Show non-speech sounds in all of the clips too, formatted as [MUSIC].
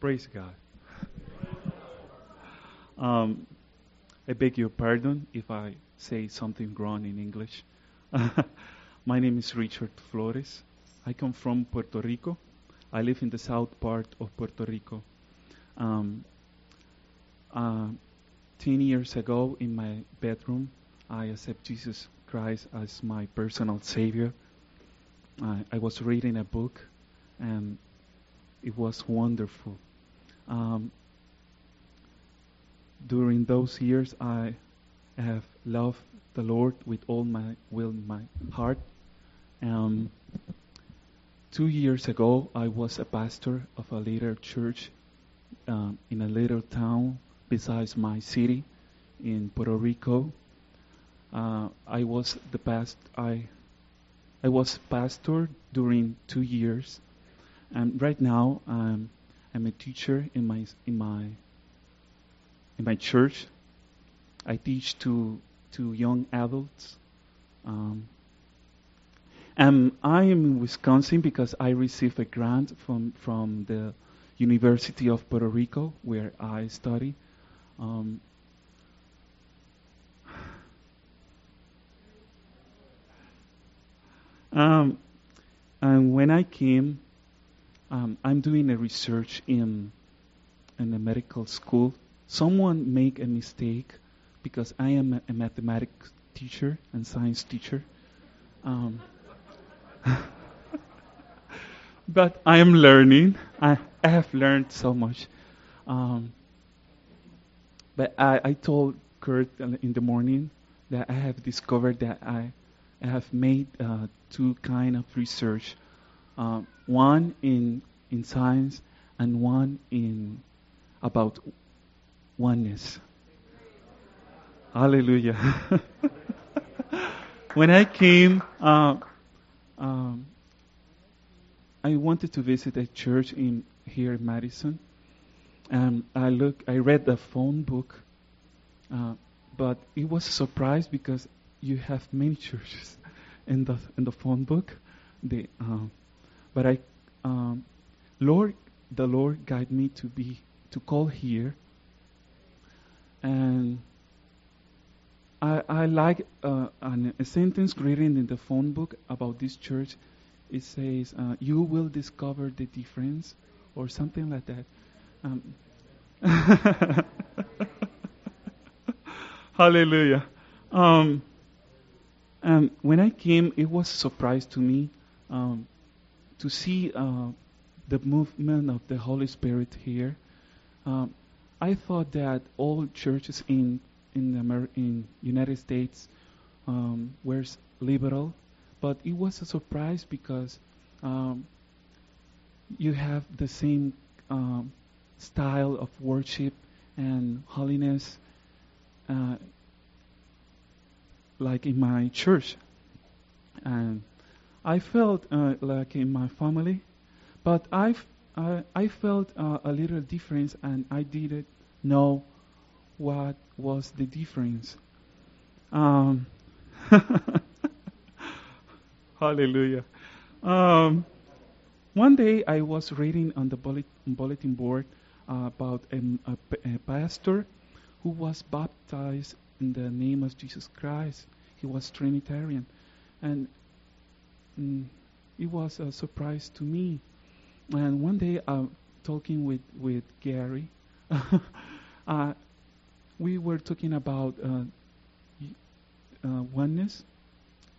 Praise God. Um, I beg your pardon if I say something wrong in English. [LAUGHS] My name is Richard Flores. I come from Puerto Rico. I live in the south part of Puerto Rico. Um, uh, Ten years ago, in my bedroom, I accepted Jesus Christ as my personal Savior. I, I was reading a book, and it was wonderful. Um, during those years, I have loved the Lord with all my will, my heart. Um, two years ago, I was a pastor of a little church um, in a little town besides my city in Puerto Rico. Uh, I was the past I I was pastor during two years, and right now um, I'm a teacher in my in my in my church. I teach to to young adults. Um, and I am in Wisconsin because I received a grant from from the University of Puerto Rico where I study. Um, um, and when I came, um, I'm doing a research in in a medical school. Someone make a mistake because I am a, a mathematics teacher and science teacher. Um, [LAUGHS] but I am learning. I, I have learned so much. Um, but I, I told Kurt in the morning that I have discovered that I, I have made uh, two kind of research, uh, one in in science and one in about oneness. Hallelujah. [LAUGHS] when I came, uh, um, I wanted to visit a church in here in Madison. And I look, I read the phone book, uh, but it was a surprise because you have many churches [LAUGHS] in the in the phone book. The, um, but I, um, Lord, the Lord guide me to be to call here. And I I like uh, an, a sentence written in the phone book about this church. It says, uh, "You will discover the difference," or something like that. Um, [LAUGHS] hallelujah. Um, and when I came, it was a surprise to me um, to see uh, the movement of the Holy Spirit here. Um, I thought that all churches in in the in United States um, were liberal, but it was a surprise because um, you have the same um, style of worship and holiness uh, like in my church. And I felt uh, like in my family, but I, I, I felt uh, a little difference and I didn't know what was the difference. Um, [LAUGHS] hallelujah. Um, one day I was reading on the bulletin board uh, about a, a, a pastor who was baptized in the name of Jesus Christ. He was Trinitarian. And mm, it was a surprise to me. And one day, uh, talking with, with Gary, [LAUGHS] uh, we were talking about uh, uh, oneness.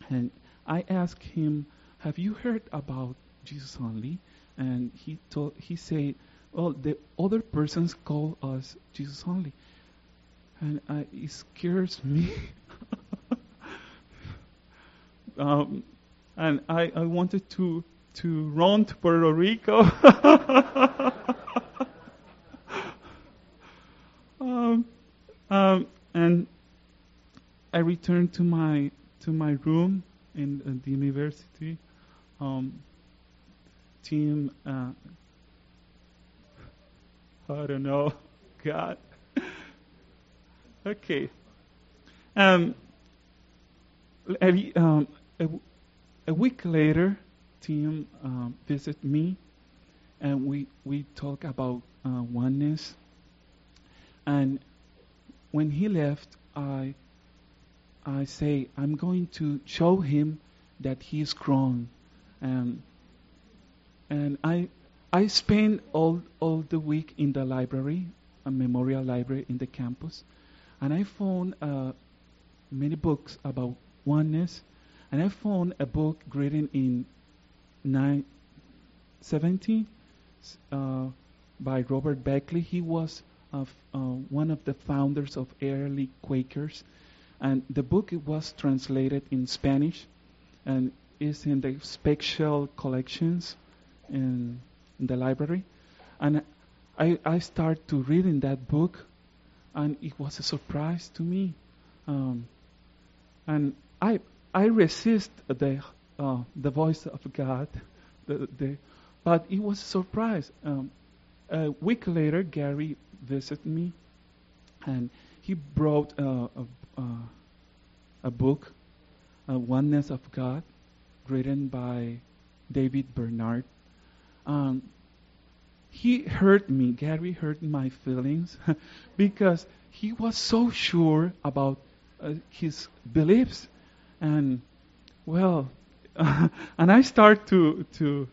And I asked him, Have you heard about Jesus only? And he told, he said, Well, the other persons call us Jesus only and uh, it scares me. [LAUGHS] um, and I, I wanted to to run to Puerto Rico. [LAUGHS] um, um, and I returned to my to my room in, in the university. Um, team, uh, I don't know, [LAUGHS] God. Okay. Um, um, a, week later, Tim um, visited me, and we we talk about uh, oneness. And when he left, I I say I'm going to show him that he is grown, and and I I spent all all the week in the library, a memorial library in the campus, and I found uh, many books about oneness, and I found a book written in 917 uh, by Robert Beckley. He was uh, one of the founders of early Quakers, and the book was translated in Spanish, and is in the special collections in, in the library, and I I started to reading that book, and it was a surprise to me. Um, and I I resist the uh, the voice of God, the, the, but it was a surprise. Um, a week later, Gary visited me, and he brought uh, a, a book, uh, Oneness of God, written by David Bernard. Um, he hurt me. Gary hurt my feelings [LAUGHS] because he was so sure about uh, his beliefs, and well, [LAUGHS] and I start to to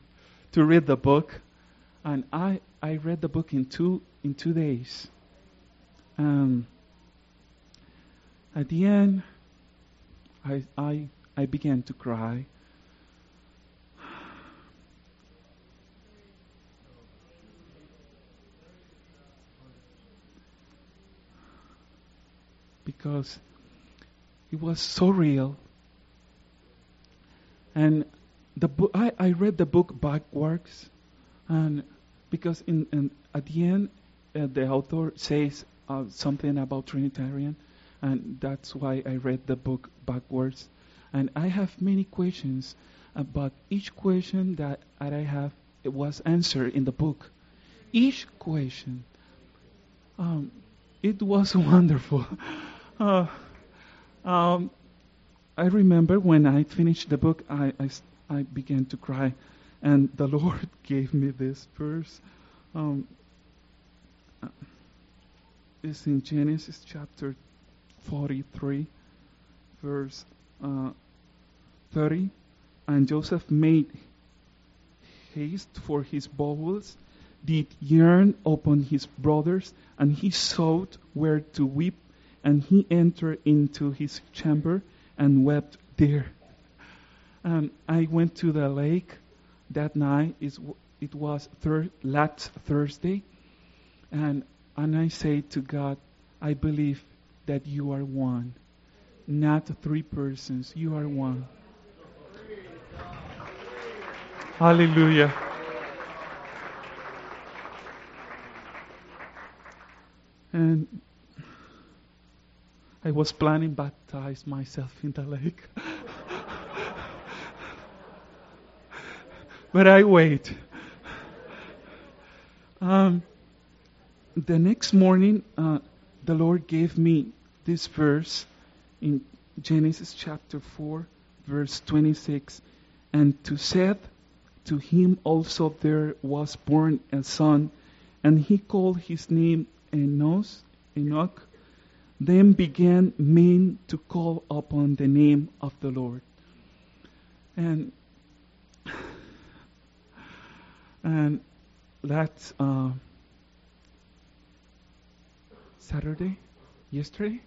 to read the book, and I I read the book in two in two days. Um, at the end, I I I began to cry. Because it was so real. And the book, I, I read the book backwards, and because in, in at the end, uh, the author says uh, something about Trinitarian, and that's why I read the book backwards. And I have many questions, uh, but each question that, I have was answered in the book. Each question, um, it was [LAUGHS] wonderful. [LAUGHS] Uh, um, I remember when I finished the book, I, I, I, began to cry, and the [LAUGHS] Lord gave me this verse. Um, uh, it's in Genesis chapter 43, verse uh, 30. And Joseph made haste for his bowels, did yearn upon his brothers, and he sought where to weep and he entered into his chamber and wept there. And I went to the lake that night. It was thir- last Thursday. And, and I say to God, I believe that you are one. Not three persons. You are one. Hallelujah. And I was planning baptize myself in the lake. but I wait. Um, the next morning, uh, the Lord gave me this verse in Genesis chapter 4, verse 26. And to Seth, to him also there was born a son, and he called his name Enos, Enoch. Then began men to call upon the name of the Lord. And and that's uh, Saturday, yesterday,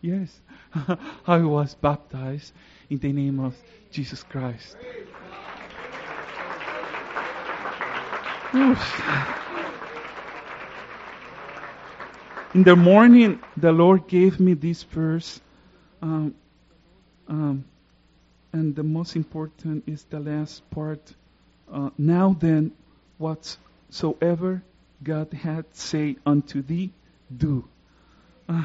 yes, [LAUGHS] I was baptized in the name of Jesus Christ. In the morning, the Lord gave me this verse. Um, um, and the most important is the last part. Uh, now then, whatsoever God hath said unto thee, do. Uh,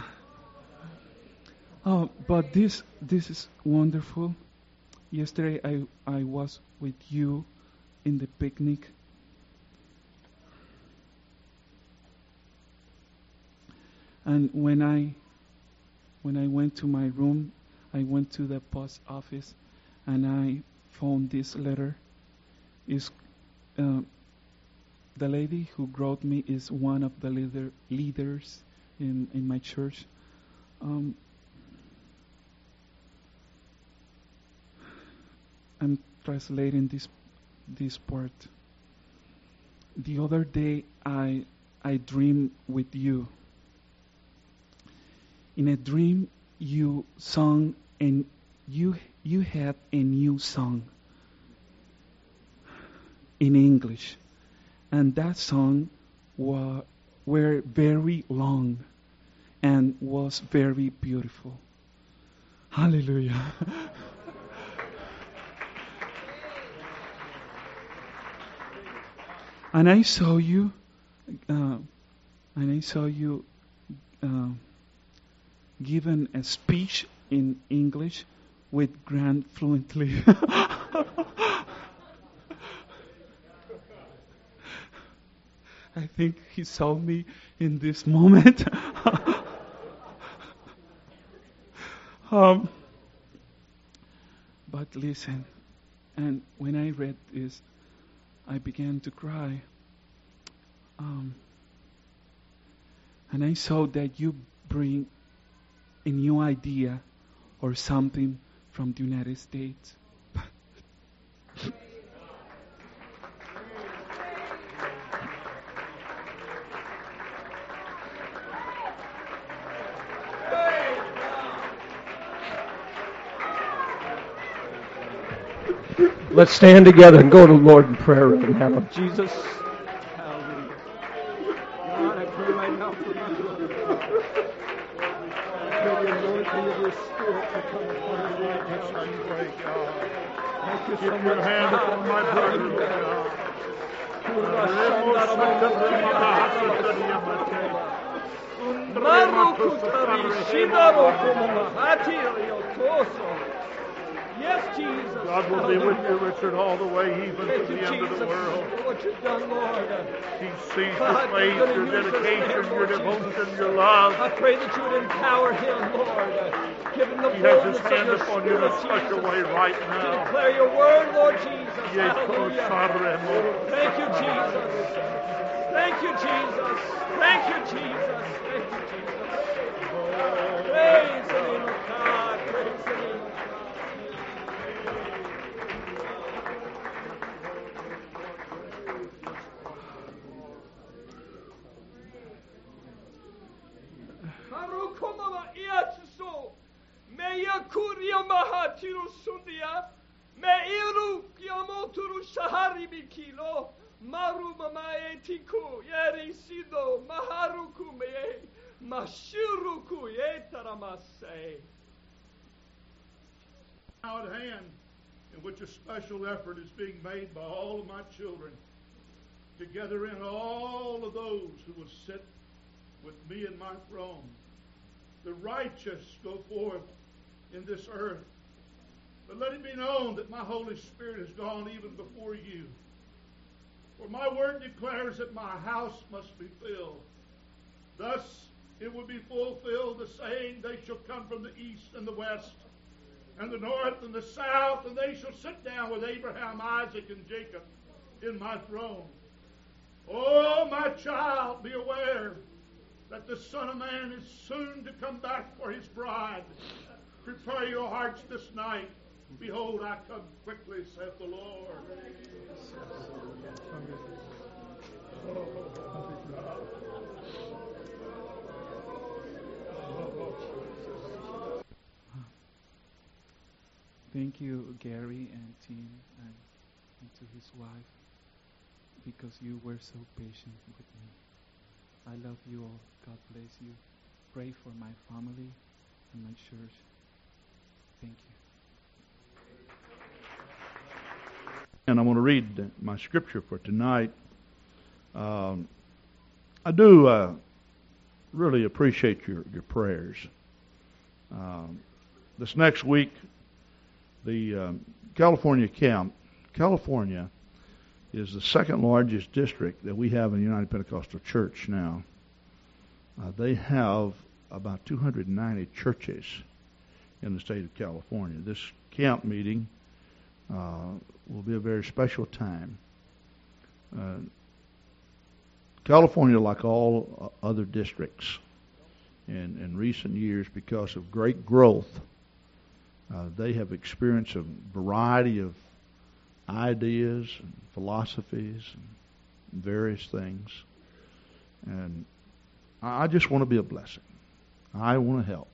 uh, but this this is wonderful. Yesterday I I was with you in the picnic And when I when I went to my room, I went to the post office, and I found this letter. Is uh, the lady who brought me is one of the leader, leaders in, in my church. Um, I'm translating this this part. The other day I I dreamed with you. In a dream you sung and you you had a new song in English. And that song was were very long and was very beautiful. Hallelujah. [LAUGHS] and I saw you, uh, and I saw you uh, given a speech in English with grand fluently. [LAUGHS] I think he saw me in this moment. [LAUGHS] um, but listen, and when I read this, I began to cry. Um, and I saw that you bring a new idea or something from the United States. Let's stand together and go to the Lord in prayer right now. Jesus. Hallelujah. God, I pray right now for my brother. I pray the anointing of your spirit to come upon him right now. I pray, God. Thank you so Keep much. Yes, Jesus. God will be with you, Richard, all the way, even Thank to the end of the world. what you've done, Lord. He sees God, your faith, your dedication, your devotion, your love. I pray that you would empower him, Lord. Give him the He has his hand upon you in such a way right to now. declare your word, Lord Jesus. Hallelujah. Thank you, Jesus. Thank you, Jesus. Thank you, Jesus. Thank you, Jesus. Praise the name of God. Praise the name of God. Mahatiru sundia. Me iru kiamoturu shahari bikilo. Maru mamae tiku. Yeri sido. Maharuku me. Mashiruku yetaramase. Now hand, in which a special effort is being made by all of my children to gather in all of those who will sit with me in my throne. The righteous go forth in this earth. But let it be known that my Holy Spirit is gone even before you. For my word declares that my house must be filled. Thus it will be fulfilled the saying, They shall come from the east and the west, and the north and the south, and they shall sit down with Abraham, Isaac, and Jacob in my throne. Oh, my child, be aware that the Son of Man is soon to come back for his bride. Prepare your hearts this night. Behold, I come quickly, saith the Lord. Thank you, Gary and Tim, and, and to his wife, because you were so patient with me. I love you all. God bless you. Pray for my family and my church. Thank you. And I want to read my scripture for tonight. Um, I do uh, really appreciate your, your prayers. Um, this next week, the um, California camp, California is the second largest district that we have in the United Pentecostal Church now. Uh, they have about 290 churches in the state of California. This camp meeting uh, will be a very special time. Uh, California, like all other districts in, in recent years, because of great growth, uh, they have experienced a variety of ideas and philosophies and various things. And I just want to be a blessing. I want to help.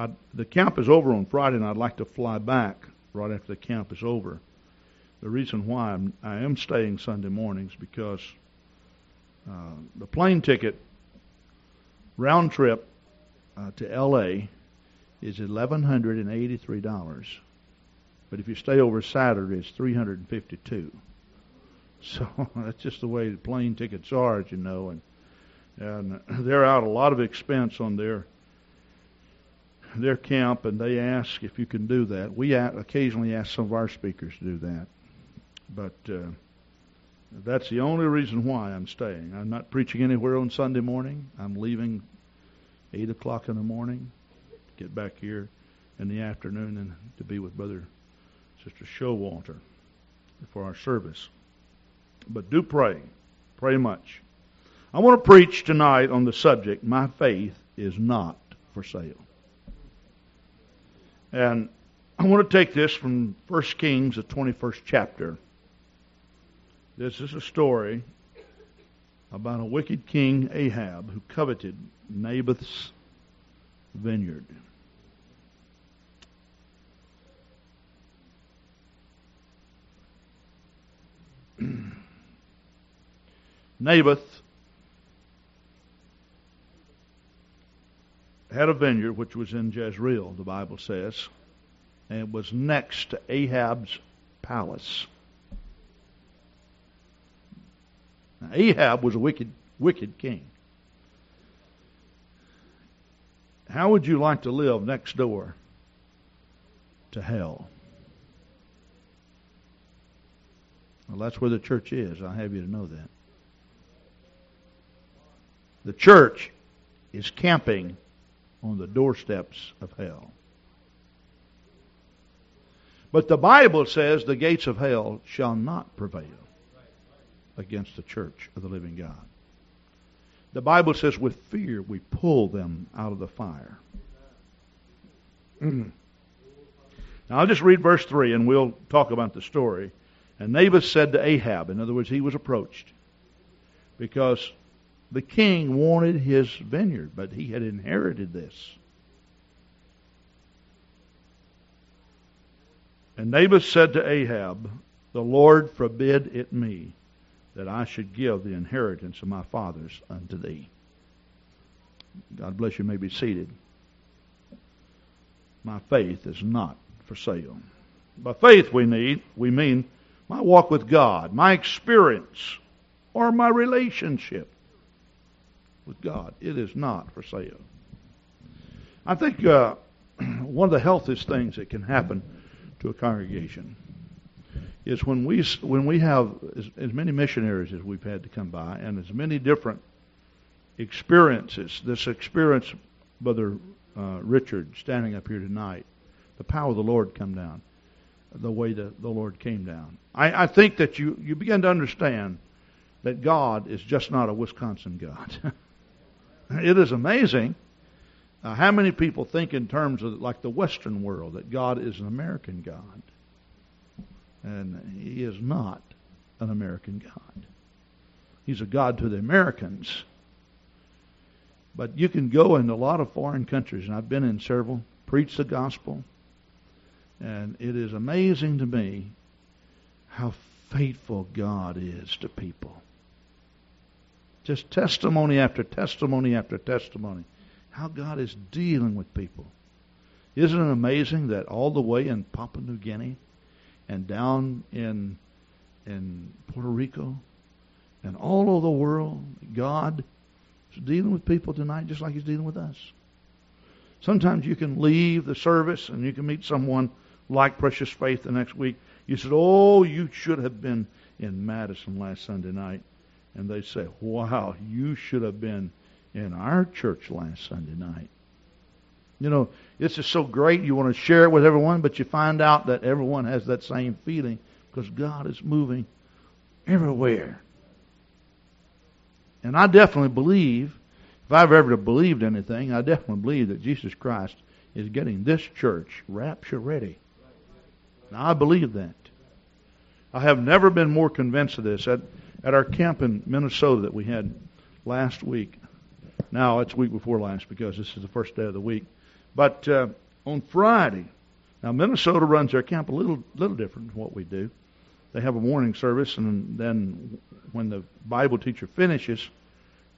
I, the camp is over on Friday, and I'd like to fly back right after the camp is over. The reason why I'm, I am staying Sunday mornings because uh, the plane ticket round trip uh, to L.A. is eleven hundred and eighty-three dollars, but if you stay over Saturday, it's three hundred and fifty-two. [LAUGHS] So that's just the way the plane tickets are, as you know, and and they're out a lot of expense on their their camp, and they ask if you can do that. We occasionally ask some of our speakers to do that, but uh, that's the only reason why I'm staying. I'm not preaching anywhere on Sunday morning. I'm leaving eight o'clock in the morning, get back here in the afternoon, and to be with Brother Sister Showalter for our service. But do pray, pray much. I want to preach tonight on the subject. My faith is not for sale. And I want to take this from 1 Kings, the 21st chapter. This is a story about a wicked king, Ahab, who coveted Naboth's vineyard. [CLEARS THROAT] Naboth had a vineyard which was in Jezreel, the Bible says, and it was next to Ahab's palace. Now, Ahab was a wicked, wicked king. How would you like to live next door to hell? Well, that's where the church is. I have you to know that. The church is camping on the doorsteps of hell. But the Bible says the gates of hell shall not prevail against the church of the living God. The Bible says, with fear we pull them out of the fire. Mm-hmm. Now I'll just read verse 3 and we'll talk about the story. And Naboth said to Ahab, in other words, he was approached, because the king wanted his vineyard, but he had inherited this. And Naboth said to Ahab, The Lord forbid it me that I should give the inheritance of my fathers unto thee. God bless you. may be seated. My faith is not for sale. By faith we need, we mean my walk with God, my experience, or my relationship with God. It is not for sale. I think uh, [CLEARS THROAT] one of the healthiest things that can happen to a congregation is when we when we have as, as, many missionaries as we've had to come by and as many different experiences. This experience, Brother uh, Richard, standing up here tonight, the power of the Lord come down, the way that the Lord came down. I, I think that you you begin to understand that God is just not a Wisconsin God. [LAUGHS] it is amazing. Uh, how many people think in terms of like the Western world that God is an American God? And he is not an American God. He's a God to the Americans. But you can go in a lot of foreign countries, and I've been in several, preach the gospel, and it is amazing to me how faithful God is to people. Just testimony after testimony after testimony. How God is dealing with people. Isn't it amazing that all the way in Papua New Guinea, and down in in Puerto Rico and all over the world, God is dealing with people tonight just like He's dealing with us. Sometimes you can leave the service and you can meet someone like Precious Faith the next week. You said, "Oh, you should have been in Madison last Sunday night," and they say, "Wow, you should have been in our church last Sunday night." You know, this is so great. You want to share it with everyone, but you find out that everyone has that same feeling because God is moving everywhere. And I definitely believe, if I've ever believed anything, I definitely believe that Jesus Christ is getting this church rapture ready. Now, I believe that. I have never been more convinced of this. At, at our camp in Minnesota that we had last week, now it's week before last because this is the first day of the week, but uh, on Friday, now Minnesota runs their camp a little little different than what we do. They have a morning service, and then when the Bible teacher finishes,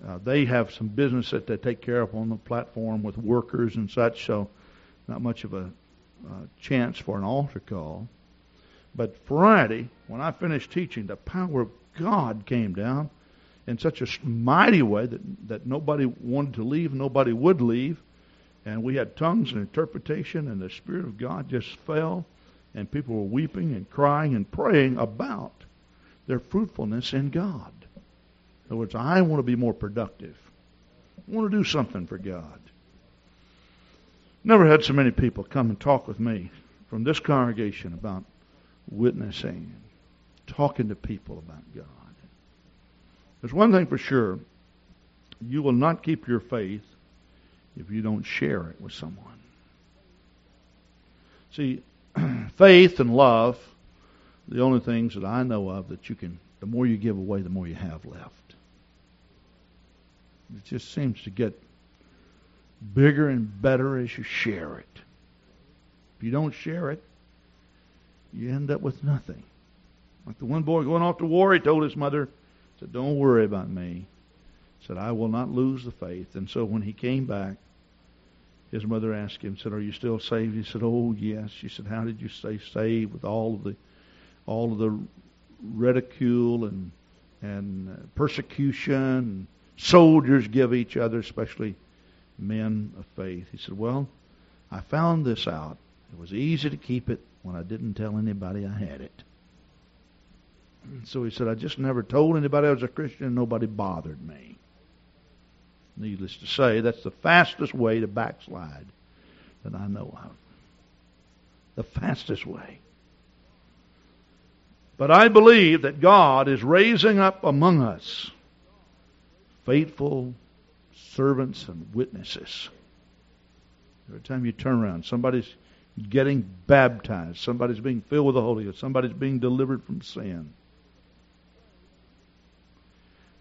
uh, they have some business that they take care of on the platform with workers and such. So, not much of a uh, chance for an altar call. But Friday, when I finished teaching, the power of God came down in such a mighty way that, that nobody wanted to leave, nobody would leave. And we had tongues and interpretation, and the Spirit of God just fell, and people were weeping and crying and praying about their fruitfulness in God. In other words, I want to be more productive. I want to do something for God. Never had so many people come and talk with me from this congregation about witnessing, talking to people about God. There's one thing for sure you will not keep your faith if you don't share it with someone. See, [CLEARS THROAT] faith and love, the only things that I know of that you can, the more you give away, the more you have left. It just seems to get bigger and better as you share it. If you don't share it, you end up with nothing. Like the one boy going off to war, he told his mother, said, Don't worry about me. He said, I will not lose the faith. And so when he came back, his mother asked him, said, Are you still saved? He said, Oh yes. She said, How did you stay saved with all of the all of the ridicule and and uh, persecution soldiers give each other, especially men of faith? He said, Well, I found this out. It was easy to keep it when I didn't tell anybody I had it. So he said, I just never told anybody I was a Christian and nobody bothered me. Needless to say, that's the fastest way to backslide that I know of. The fastest way. But I believe that God is raising up among us faithful servants and witnesses. Every time you turn around, somebody's getting baptized, somebody's being filled with the Holy Ghost, somebody's being delivered from sin.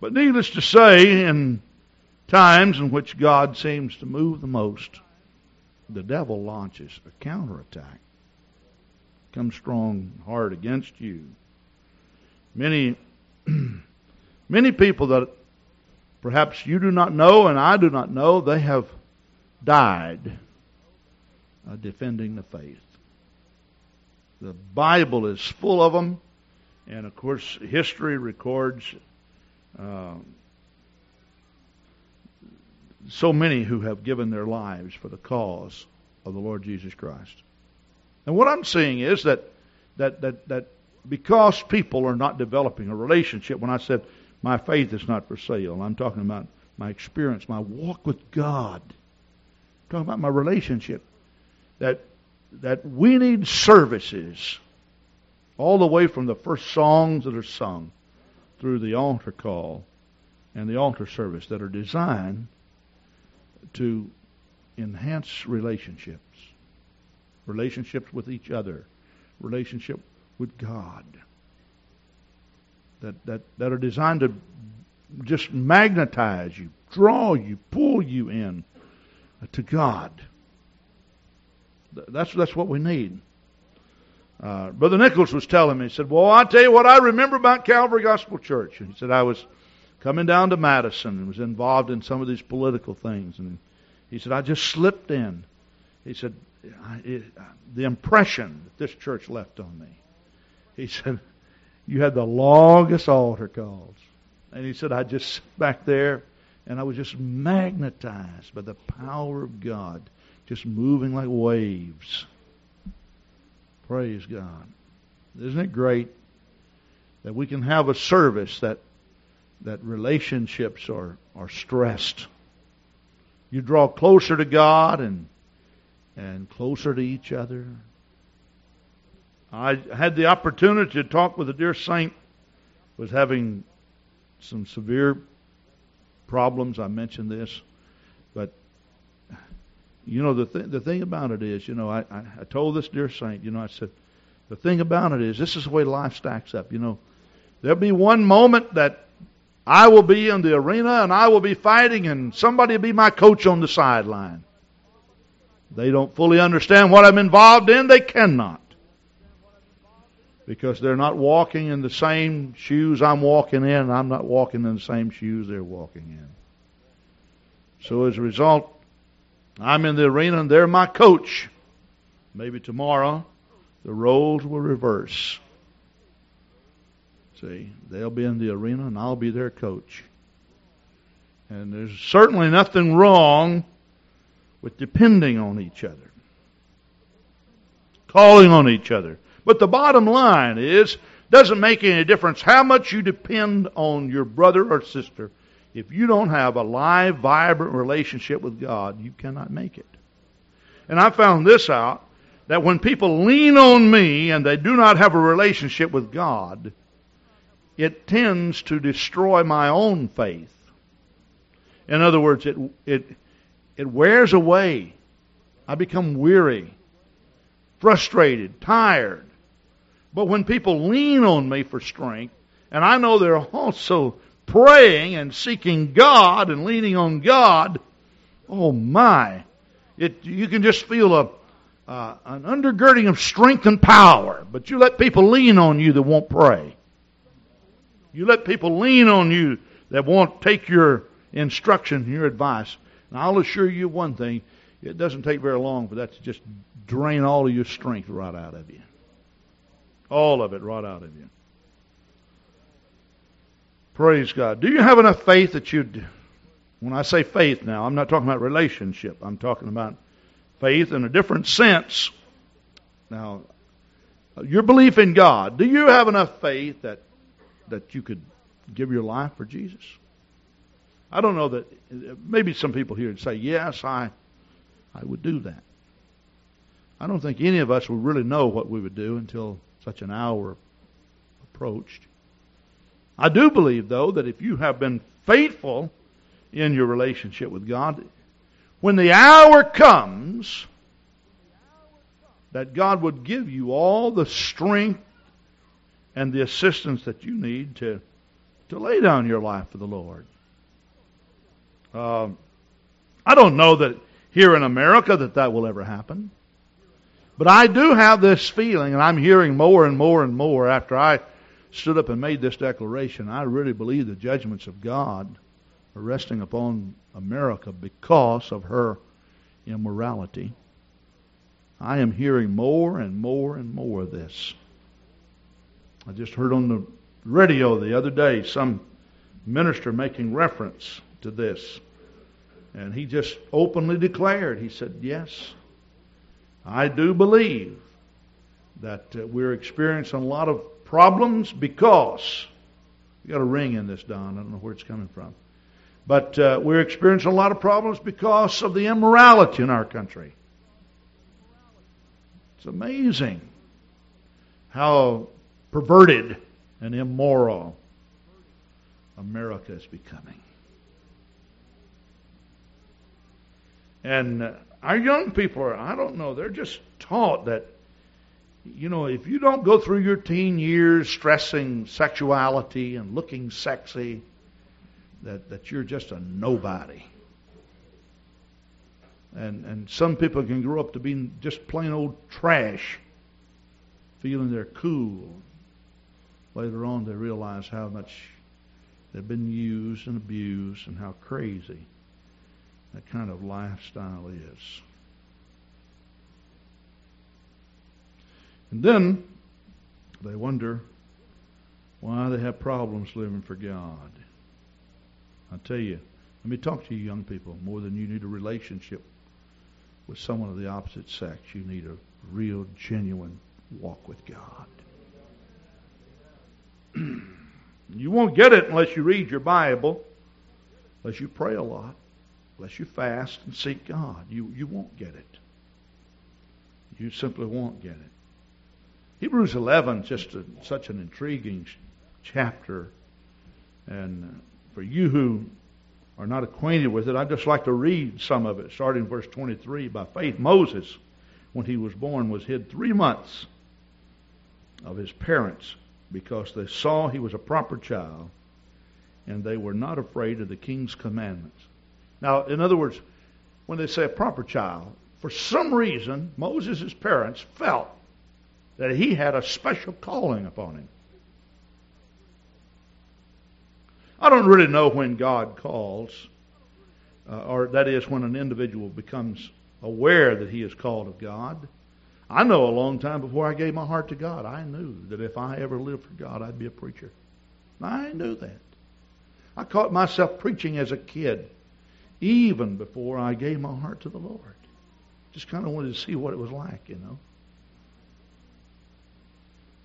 But needless to say, in times in which God seems to move the most, the devil launches a counterattack. Comes strong hard against you. Many [CLEARS THROAT] many people that perhaps you do not know and I do not know, they have died uh, defending the faith. The Bible is full of them, and of course, history records um, so many who have given their lives for the cause of the Lord Jesus Christ. And what I'm seeing is that that that that because people are not developing a relationship, when I said my faith is not for sale, I'm talking about my experience, my walk with God. I'm talking about my relationship. That that we need services all the way from the first songs that are sung through the altar call and the altar service that are designed to enhance relationships, relationships with each other, relationship with God, that, that, that are designed to just magnetize you, draw you, pull you in to God. That's, that's what we need. Uh, Brother Nichols was telling me, he said, Well, I'll tell you what I remember about Calvary Gospel Church. And he said, I was coming down to Madison and was involved in some of these political things. And he said, I just slipped in. He said, it, the impression that this church left on me. He said, You had the longest altar calls. And he said, I just sat back there and I was just magnetized by the power of God, just moving like waves. Praise God. Isn't it great that we can have a service that that relationships are, are stressed. You draw closer to God and and closer to each other. I had the opportunity to talk with a dear saint who was having some severe problems. I mentioned this, you know the th- the thing about it is, you know, I, I I told this dear saint, you know, I said the thing about it is this is the way life stacks up. You know, there'll be one moment that I will be in the arena and I will be fighting, and somebody will be my coach on the sideline. They don't fully understand what I'm involved in. They cannot. Because they're not walking in the same shoes I'm walking in, I'm not walking in the same shoes they're walking in. So as a result, I'm in the arena and they're my coach. Maybe tomorrow the roles will reverse. See, they'll be in the arena and I'll be their coach. And there's certainly nothing wrong with depending on each other, calling on each other. But the bottom line is, doesn't make any difference how much you depend on your brother or sister. If you don't have a live, vibrant relationship with God, you cannot make it. And I found this out that when people lean on me and they do not have a relationship with God, it tends to destroy my own faith. In other words, it, it, it wears away. I become weary, frustrated, tired. But when people lean on me for strength, and I know they're [LAUGHS] also praying and seeking God and leaning on God, oh my, it, you can just feel a, uh, an undergirding of strength and power. But you let people lean on you that won't pray. You let people lean on you that won't take your instruction, your advice. And I'll assure you one thing, it doesn't take very long for that to just drain all of your strength right out of you. All of it right out of you. Praise God. Do you have enough faith that you'd, when I say faith now, I'm not talking about relationship. I'm talking about faith in a different sense. Now, your belief in God, do you have enough faith that, that you could give your life for Jesus? I don't know that, maybe some people here would say, yes, I, I would do that. I don't think any of us would really know what we would do until such an hour approached. I do believe, though, that if you have been faithful in your relationship with God, when the hour comes, that God would give you all the strength and the assistance that you need to, to lay down your life for the Lord. Um, I don't know that here in America that that will ever happen. But I do have this feeling, and I'm hearing more and more and more after I stood up and made this declaration. I really believe the judgments of God are resting upon America because of her immorality. I am hearing more and more and more of this. I just heard on the radio the other day some minister making reference to this. And he just openly declared, he said, Yes, I do believe that uh, we're experiencing a lot of problems because, you got a ring in this, Don. I don't know where it's coming from. But uh, we're experiencing a lot of problems because of the immorality in our country. It's amazing how perverted and immoral America is becoming. And uh, our young people are, I don't know, they're just taught that, you know, if you don't go through your teen years stressing sexuality and looking sexy, that, that you're just a nobody. And, and some people can grow up to be just plain old trash, feeling they're cool. Later on, they realize how much they've been used and abused and how crazy that kind of lifestyle is. And then they wonder why they have problems living for God. I tell you, let me talk to you young people. More than you need a relationship with someone of the opposite sex, you need a real, genuine walk with God. [CLEARS THROAT] you won't get it unless you read your Bible, unless you pray a lot, unless you fast and seek God. You, you won't get it. You simply won't get it. Hebrews 11 just a, such an intriguing chapter. And uh, for you who are not acquainted with it, I'd just like to read some of it, starting in verse 23. By faith, Moses, when he was born, was hid three months of his parents because they saw he was a proper child and they were not afraid of the king's commandments. Now, in other words, when they say a proper child, for some reason, Moses' parents felt that he had a special calling upon him. I don't really know when God calls, uh, or that is, when an individual becomes aware that he is called of God. I know a long time before I gave my heart to God, I knew that if I ever lived for God, I'd be a preacher. I knew that. I caught myself preaching as a kid, even before I gave my heart to the Lord. Just kind of wanted to see what it was like, you know.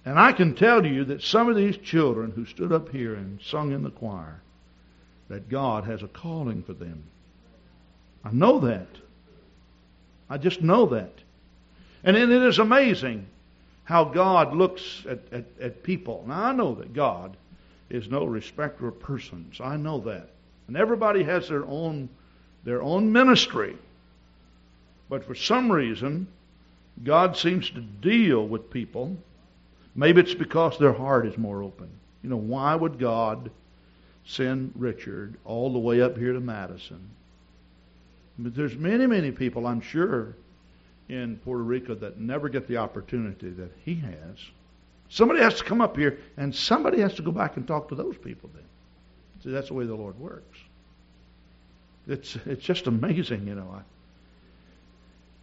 And I can tell you that some of these children who stood up here and sung in the choir, that God has a calling for them. I know that. I just know that. And it is amazing how God looks at, at, at people. Now, I know that God is no respecter of persons. I know that. And everybody has their own, their own ministry. But for some reason, God seems to deal with people Maybe it's because their heart is more open. You know, why would God send Richard all the way up here to Madison? But there's many, many people, I'm sure, in Puerto Rico that never get the opportunity that he has. Somebody has to come up here, and somebody has to go back and talk to those people then. See, that's the way the Lord works. It's, it's just amazing, you know. I,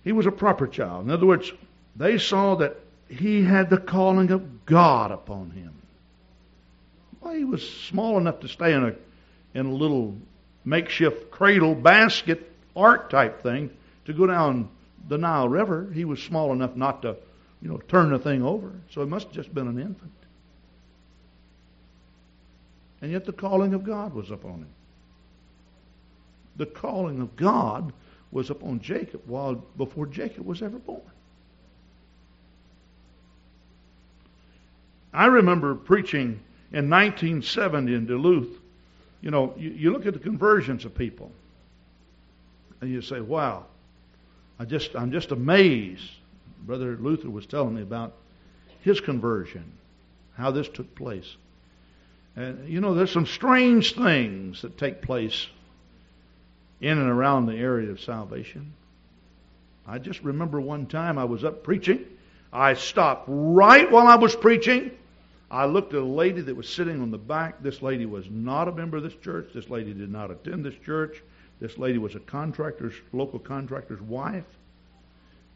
he was a proper child. In other words, they saw that he had the calling of God upon him. Well, he was small enough to stay in a in a little makeshift cradle basket ark type thing to go down the Nile River. He was small enough not to, you know, turn the thing over. So he must have just been an infant. And yet the calling of God was upon him. The calling of God was upon Jacob while before Jacob was ever born. I remember preaching in 1970 in Duluth. You know, you, you look at the conversions of people, and you say, "Wow, I just I'm just amazed." Brother Luther was telling me about his conversion, how this took place. And you know, there's some strange things that take place in and around the area of salvation. I just remember one time I was up preaching. I stopped right while I was preaching I looked at a lady that was sitting on the back. This lady was not a member of this church. This lady did not attend this church. This lady was a contractor's, local contractor's wife.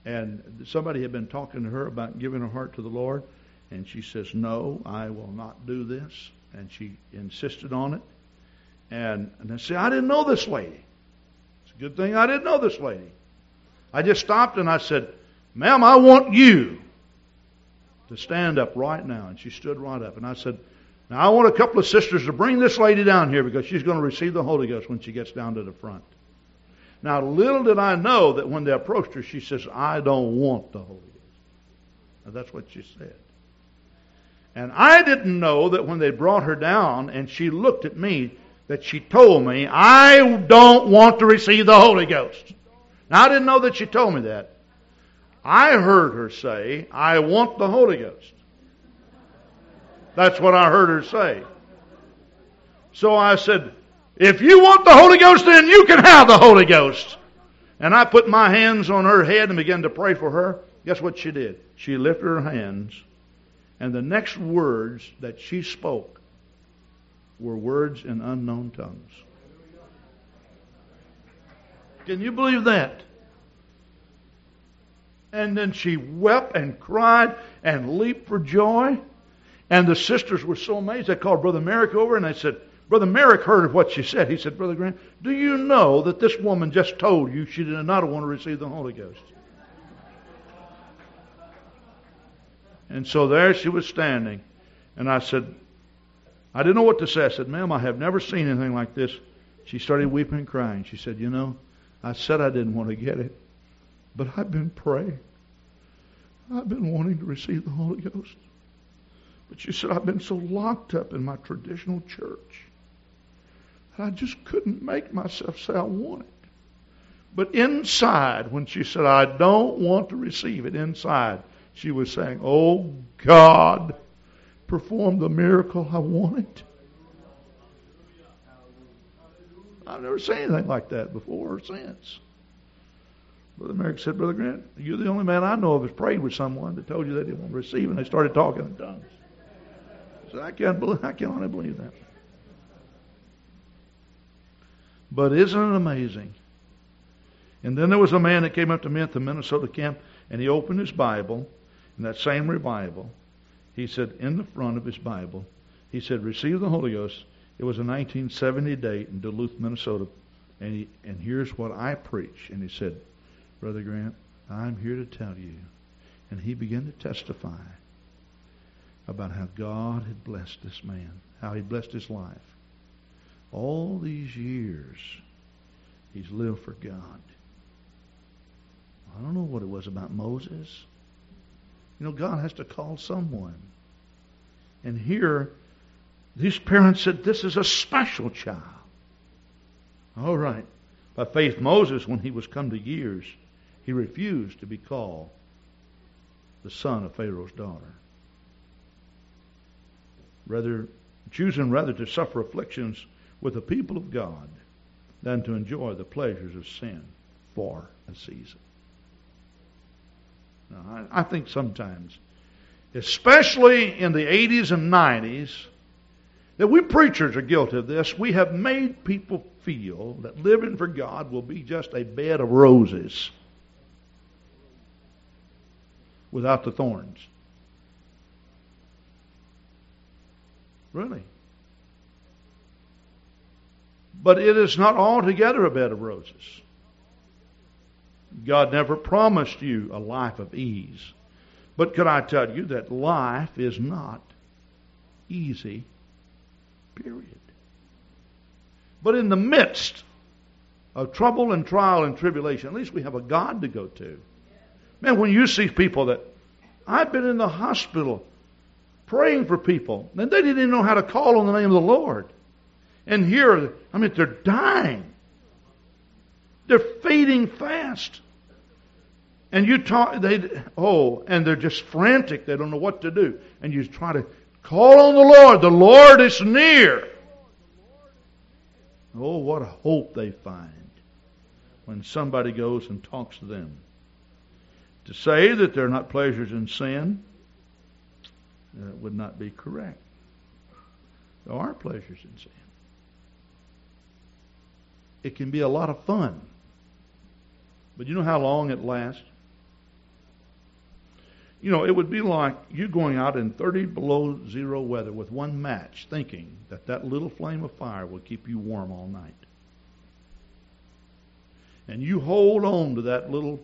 And somebody had been talking to her about giving her heart to the Lord. And she says, No, I will not do this. And she insisted on it. And, and I said, I didn't know this lady. It's a good thing I didn't know this lady. I just stopped and I said, Ma'am, I want you to stand up right now. And she stood right up. And I said, Now I want a couple of sisters to bring this lady down here because she's going to receive the Holy Ghost when she gets down to the front. Now, little did I know that when they approached her, she says, I don't want the Holy Ghost. Now, that's what she said. And I didn't know that when they brought her down and she looked at me, that she told me, I don't want to receive the Holy Ghost. Now, I didn't know that she told me that. I heard her say, I want the Holy Ghost. That's what I heard her say. So I said, if you want the Holy Ghost, then you can have the Holy Ghost. And I put my hands on her head and began to pray for her. Guess what she did? She lifted her hands, and the next words that she spoke were words in unknown tongues. Can you believe that? And then she wept and cried and leaped for joy. And the sisters were so amazed. They called Brother Merrick over and they said, Brother Merrick heard of what she said. He said, Brother Grant, do you know that this woman just told you she did not want to receive the Holy Ghost? And so there she was standing. And I said, I didn't know what to say. I said, Ma'am, I have never seen anything like this. She started weeping and crying. She said, You know, I said I didn't want to get it. But I've been praying. I've been wanting to receive the Holy Ghost. But you said, I've been so locked up in my traditional church. That I just couldn't make myself say I want it. But inside, when she said, I don't want to receive it, inside, she was saying, Oh God, perform the miracle I want. It. I've never seen anything like that before or since. Brother Merrick said, Brother Grant, you're the only man I know of who's prayed with someone that told you they didn't want to receive, and they started talking in tongues. I said, I can't believe, I can only believe that. But isn't it amazing? And then there was a man that came up to me at the Minnesota camp, and he opened his Bible, in that same revival. He said, in the front of his Bible, he said, receive the Holy Ghost. It was a 1970 date in Duluth, Minnesota. And, he, and here's what I preach. And he said, Brother Grant, I'm here to tell you. And he began to testify about how God had blessed this man, how he blessed his life. All these years, he's lived for God. I don't know what it was about Moses. You know, God has to call someone. And here, these parents said, This is a special child. All right. By faith, Moses, when he was come to years, he refused to be called the son of Pharaoh's daughter. Rather, choosing rather to suffer afflictions with the people of God than to enjoy the pleasures of sin for a season. Now, I, I think sometimes, especially in the 80s and 90s, that we preachers are guilty of this. We have made people feel that living for God will be just a bed of roses without the thorns. Really. But it is not altogether a bed of roses. God never promised you a life of ease. But could I tell you that life is not easy, period. But in the midst of trouble and trial and tribulation, at least we have a God to go to. Man, when you see people that I've been in the hospital praying for people, and they didn't even know how to call on the name of the Lord. And here, I mean, they're dying. They're fading fast. And you talk, they, oh, and they're just frantic. They don't know what to do. And you try to call on the Lord. The Lord is near. Oh, what a hope they find when somebody goes and talks to them. To say that there are not pleasures in sin uh, would not be correct. There are pleasures in sin. It can be a lot of fun. But you know how long it lasts? You know, it would be like you going out in 30 below zero weather with one match, thinking that that little flame of fire will keep you warm all night. And you hold on to that little,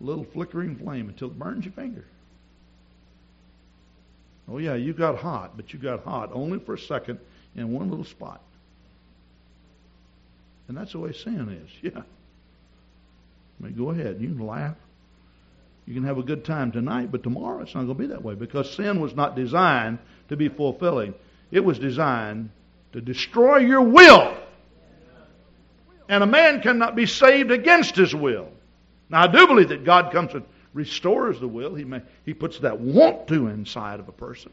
little flickering flame until it burns your finger. Oh, yeah, you got hot, but you got hot only for a second in one little spot. And that's the way sin is. [LAUGHS] Yeah. I mean, go ahead. You can laugh. You can have a good time tonight, but tomorrow it's not going to be that way because sin was not designed to be fulfilling. It was designed to destroy your will. And a man cannot be saved against his will. Now, I do believe that God comes and restores the will. He, may, he puts that want to inside of a person.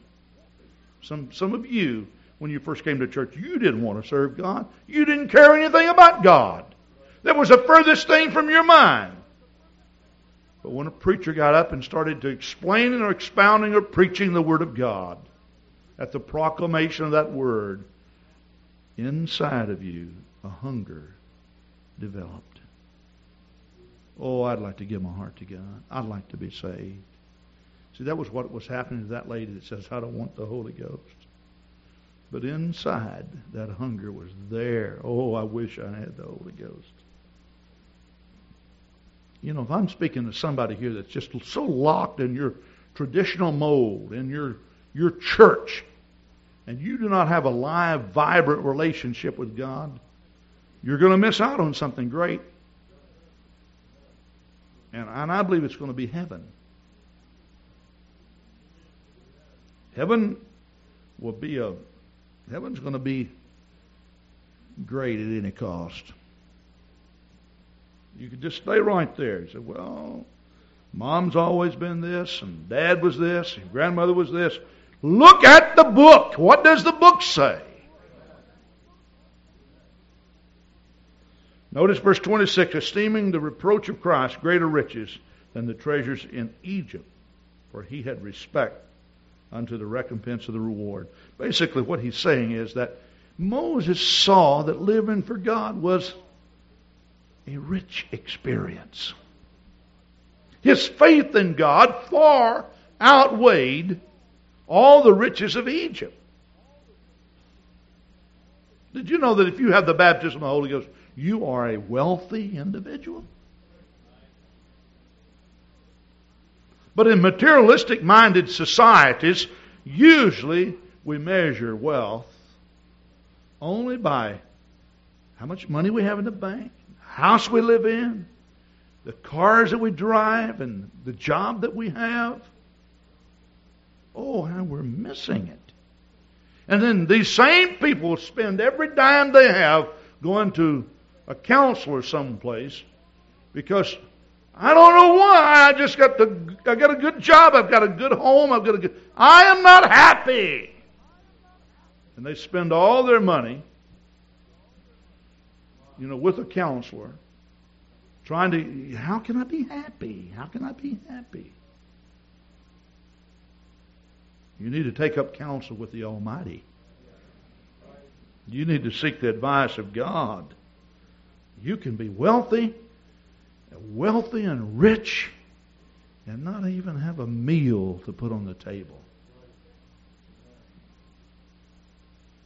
Some, some of you, when you first came to church, you didn't want to serve God. You didn't care anything about God. That was the furthest thing from your mind. But when a preacher got up and started to explaining or expounding or preaching the Word of God, at the proclamation of that Word, inside of you, a hunger developed. Oh, I'd like to give my heart to God. I'd like to be saved. See, that was what was happening to that lady that says, I don't want the Holy Ghost. But inside, that hunger was there. Oh, I wish I had the Holy Ghost. You know, if I'm speaking to somebody here that's just so locked in your traditional mold, in your, your church, and you do not have a live, vibrant relationship with God, you're going to miss out on something great. And, and I believe it's going to be heaven. Heaven will be a, heaven's going to be great at any cost. You could just stay right there. You say, well, mom's always been this, and dad was this, and grandmother was this. Look at the book. What does the book say? Notice verse 26 esteeming the reproach of Christ greater riches than the treasures in Egypt, for he had respect unto the recompense of the reward. Basically, what he's saying is that Moses saw that living for God was a rich experience. His faith in God far outweighed all the riches of Egypt. Did you know that if you have the baptism of the Holy Ghost, you are a wealthy individual? But in materialistic minded societies, usually we measure wealth only by how much money we have in the bank, house we live in, the cars that we drive, and the job that we have. Oh, how we're missing it. And then these same people spend every dime they have going to a counselor someplace because I don't know why. I just got the I got a good job. I've got a good home. I've got a good. I am not happy. And they spend all their money, you know, with a counselor, trying to. How can I be happy? How can I be happy? You need to take up counsel with the Almighty. You need to seek the advice of God. You can be wealthy, wealthy and rich, and not even have a meal to put on the table.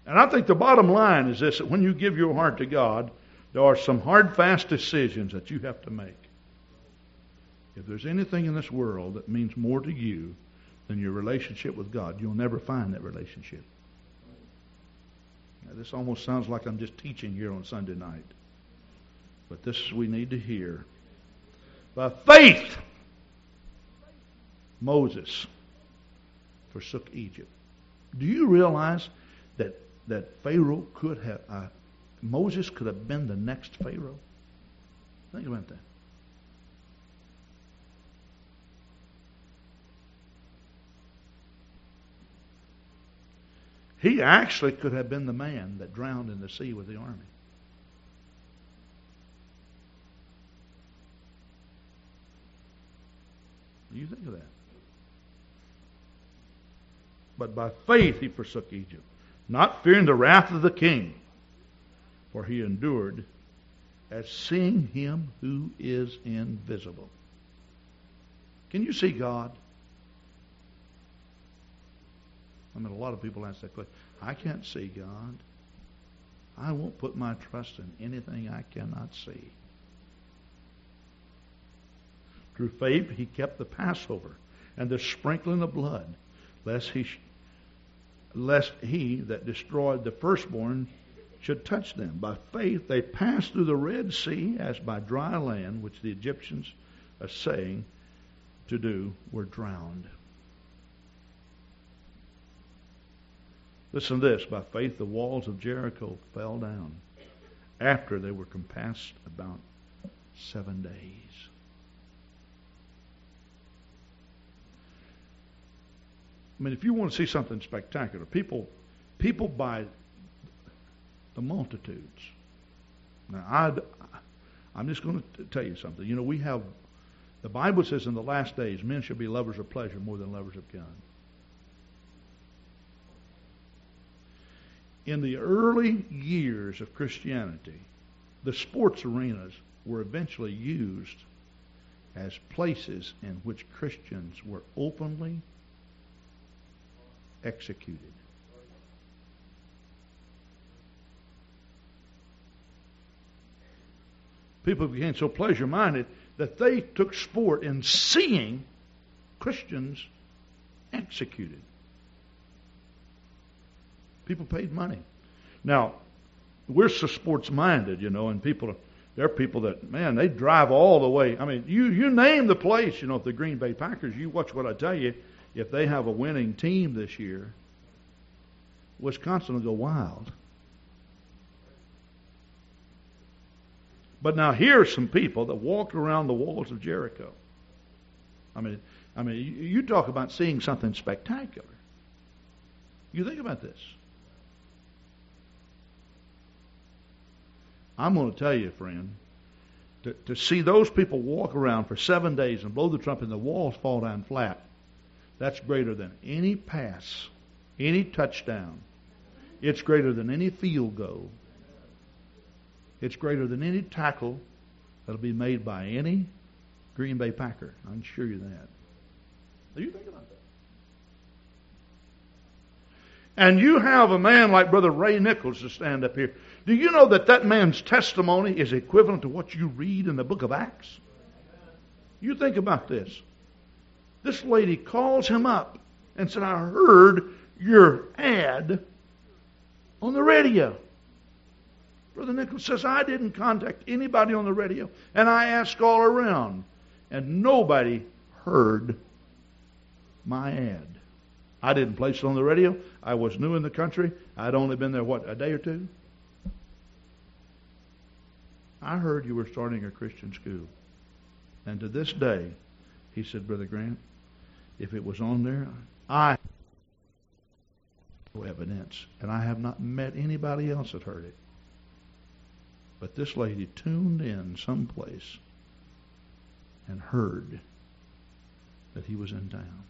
And I think the bottom line is this that when you give your heart to God, there are some hard, fast decisions that you have to make. If there's anything in this world that means more to you than your relationship with God, you'll never find that relationship. Now, this almost sounds like I'm just teaching here on Sunday night. But this we need to hear. By faith, Moses forsook Egypt. Do you realize that, that Pharaoh could have, Moses could have been the next Pharaoh? Think about that. He actually could have been the man that drowned in the sea with the army. Do you think of that. But by faith he forsook Egypt, not fearing the wrath of the king, for he endured as seeing him who is invisible. Can you see God? I mean, a lot of people ask that question. I can't see God. I won't put my trust in anything I cannot see. Through faith, he kept the Passover and the sprinkling of blood, lest he, lest he that destroyed the firstborn should touch them. By faith, they passed through the Red Sea as by dry land, which the Egyptians, saying to do, were drowned. Listen to this. By faith, the walls of Jericho fell down after they were compassed about seven days. I mean, if you want to see something spectacular, people, people by multitudes. Now, I, I'm just going to tell you something. You know, we have, the Bible says in the last days, men shall be lovers of pleasure more than lovers of God. In the early years of Christianity, the sports arenas were eventually used as places in which Christians were openly executed. People became so pleasure minded that they took sport in seeing Christians executed. People paid money. Now, we're so sports minded, you know, and people, are there are people that, man, they drive all the way. I mean, you, you name the place, you know, if the Green Bay Packers, you watch what I tell you, if they have a winning team this year, Wisconsin will go wild. But now here are some people that walked around the walls of Jericho. I mean, I mean, you, talk about seeing something spectacular. You think about this. I'm going to tell you, friend, to, to see those people walk around for seven days and blow the trumpet and the walls fall down flat, that's greater than any pass, any touchdown. It's greater than any field goal. It's greater than any tackle that'll be made by any Green Bay Packer. I can assure you that. Do you think about that? And you have a man like Brother Ray Nichols to stand up here. Do you know that that man's testimony is equivalent to what you read in the book of Acts? You think about this. This lady calls him up and said, I heard your ad on the radio. Brother Nichols says, I didn't contact anybody on the radio, and I asked all around, and nobody heard my ad. I didn't place it on the radio. I was new in the country. I'd only been there, what, a day or two? I heard you were starting a Christian school. And to this day, he said, Brother Grant, if it was on there, I no evidence, and I have not met anybody else that heard it. But this lady tuned in someplace and heard that he was in town.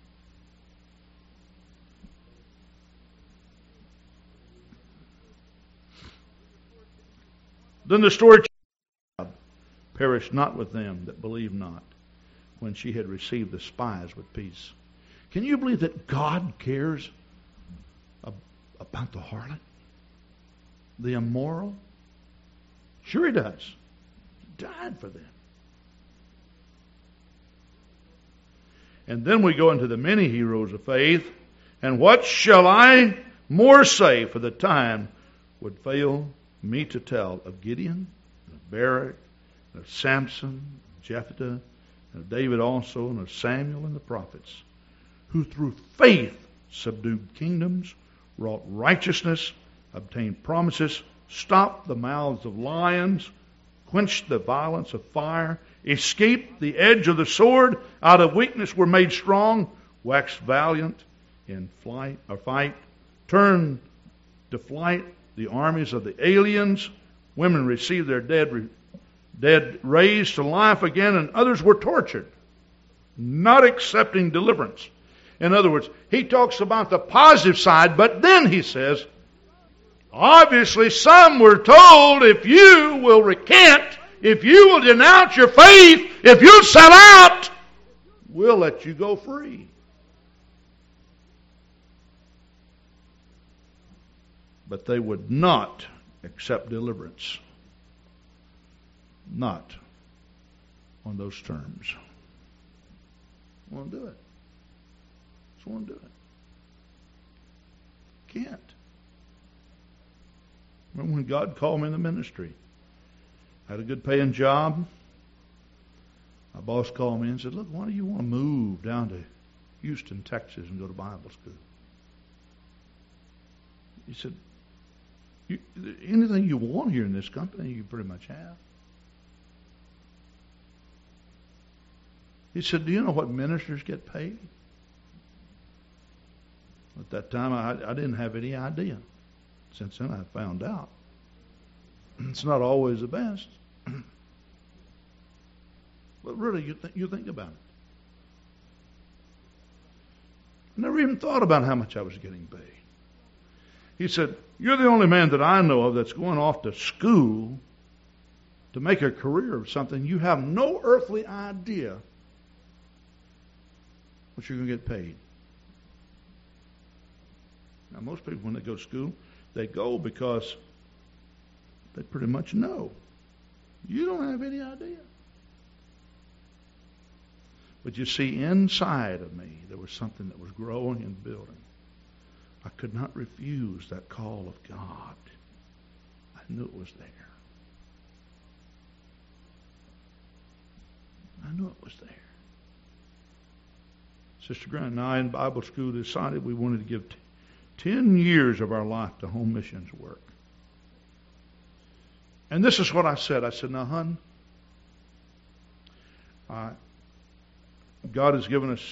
Then the story perished not with them that believe not when she had received the spies with peace. Can you believe that God cares about the harlot? The immoral? Sure he does. He died for them. And then we go into the many heroes of faith. And what shall I more say for the time would fail me to tell of Gideon, and of Barak, and of Samson, and Jephthah, and of David also, and of Samuel and the prophets, who through faith subdued kingdoms, wrought righteousness, obtained promises, stopped the mouths of lions, quenched the violence of fire, escaped the edge of the sword, out of weakness were made strong, waxed valiant in flight or fight, turned to flight the armies of the aliens. Women received their dead, dead raised to life again, and others were tortured, not accepting deliverance. In other words, he talks about the positive side, but then he says, obviously some were told if you will recant, if you will denounce your faith, if you'll sell out, we'll let you go free. but they would not accept deliverance. Not on those terms. Won't do it. Just won't do it. Can't. When God called me in the ministry? I had a good paying job. My boss called me and said, Look, why do you want to move down to Houston, Texas and go to Bible school? He said, anything you want here in this company, you pretty much have. He said, Do you know what ministers get paid? At that time, I, I didn't have any idea. Since then, I found out. It's not always the best. [CLEARS THROAT] but really, you, th- you think about it. I never even thought about how much I was getting paid. He said, You're the only man that I know of that's going off to school to make a career of something. You have no earthly idea what you're going to get paid. Now, most people, when they go to school, they go because they pretty much know. You don't have any idea. But you see, inside of me, there was something that was growing and building. I could not refuse that call of God. I knew it was there. I knew it was there. Sister Grant and I in Bible school decided we wanted to give 10 years of our life to home missions work. And this is what I said. I said, now, hun, I, God has given us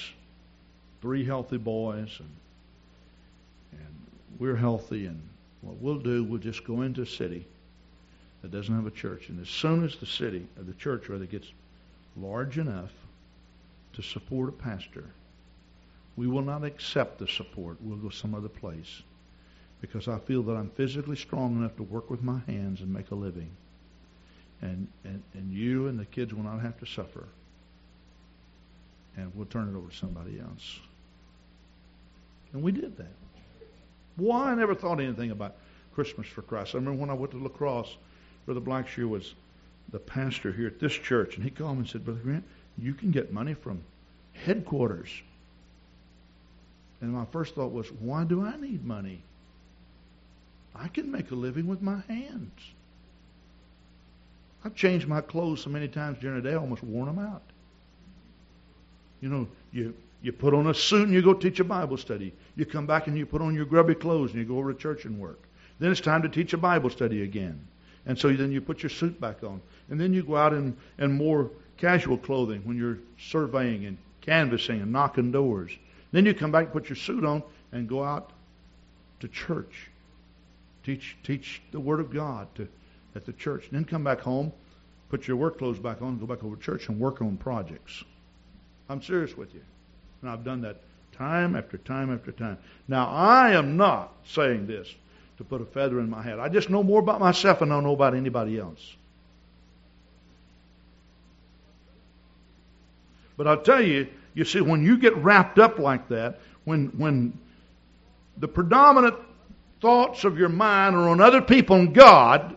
three healthy boys, and, and we're healthy, and what we'll do, we'll just go into a city that doesn't have a church. And as soon as the city, or the church rather, gets large enough to support a pastor, we will not accept the support. We'll go some other place because I feel that I'm physically strong enough to work with my hands and make a living. And, and, and you and the kids will not have to suffer. And we'll turn it over to somebody else. And we did that. Why I never thought anything about Christmas for Christ. I remember when I went to La Crosse, Brother Blackshear was the pastor here at this church, and he called me and said, Brother Grant, you can get money from headquarters. And my first thought was, why do I need money? I can make a living with my hands. I've changed my clothes so many times during the day, I almost worn them out. You know, you you put on a suit and you go teach a Bible study. You come back and you put on your grubby clothes and you go over to church and work. Then it's time to teach a Bible study again. And so then you put your suit back on. And then you go out in, in more casual clothing when you're surveying and canvassing and knocking doors. Then you come back, put your suit on, and go out to church. Teach, teach the Word of God to, at the church. And then come back home, put your work clothes back on, go back over to church and work on projects. I'm serious with you. And I've done that time after time after time. Now, I am not saying this to put a feather in my hat. I just know more about myself than I know about anybody else. But I'll tell you, you see, when you get wrapped up like that, when, when the predominant thoughts of your mind are on other people and God,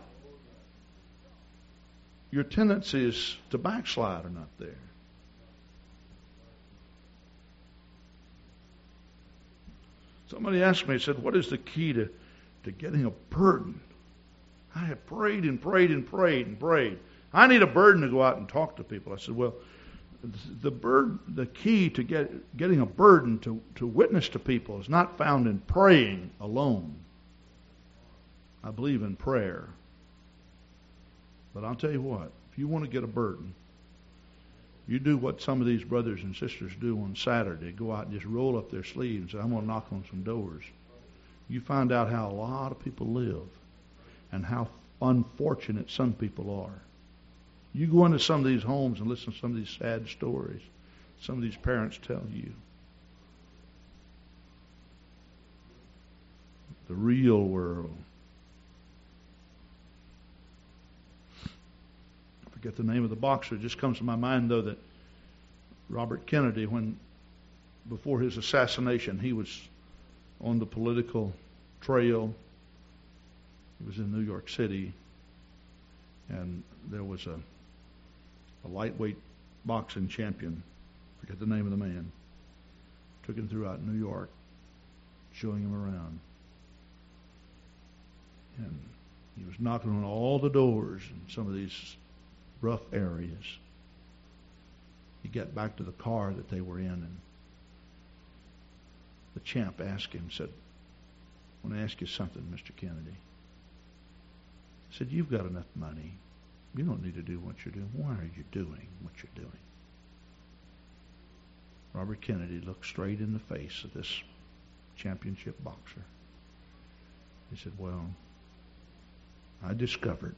your tendencies to backslide are not there. Somebody asked me, said, What is the key to, to getting a burden? I have prayed and prayed and prayed and prayed. I need a burden to go out and talk to people. I said, Well, the bird, the key to get, getting a burden to, to witness to people is not found in praying alone. I believe in prayer. But I'll tell you what, if you want to get a burden, you do what some of these brothers and sisters do on Saturday. Go out and just roll up their sleeves and say, I'm going to knock on some doors. You find out how a lot of people live and how unfortunate some people are. You go into some of these homes and listen to some of these sad stories some of these parents tell you. The real world. forget the name of the boxer. It just comes to my mind, though, that Robert Kennedy, when before his assassination, he was on the political trail. He was in New York City, and there was a, a lightweight boxing champion. Forget the name of the man. Took him throughout New York, showing him around. And he was knocking on all the doors in some of these rough areas. He got back to the car that they were in, and the champ asked him, said, I want to ask you something, Mr. Kennedy. He said, You've got enough money. You don't need to do what you're doing. Why are you doing what you're doing? Robert Kennedy looked straight in the face of this championship boxer. He said, Well, I discovered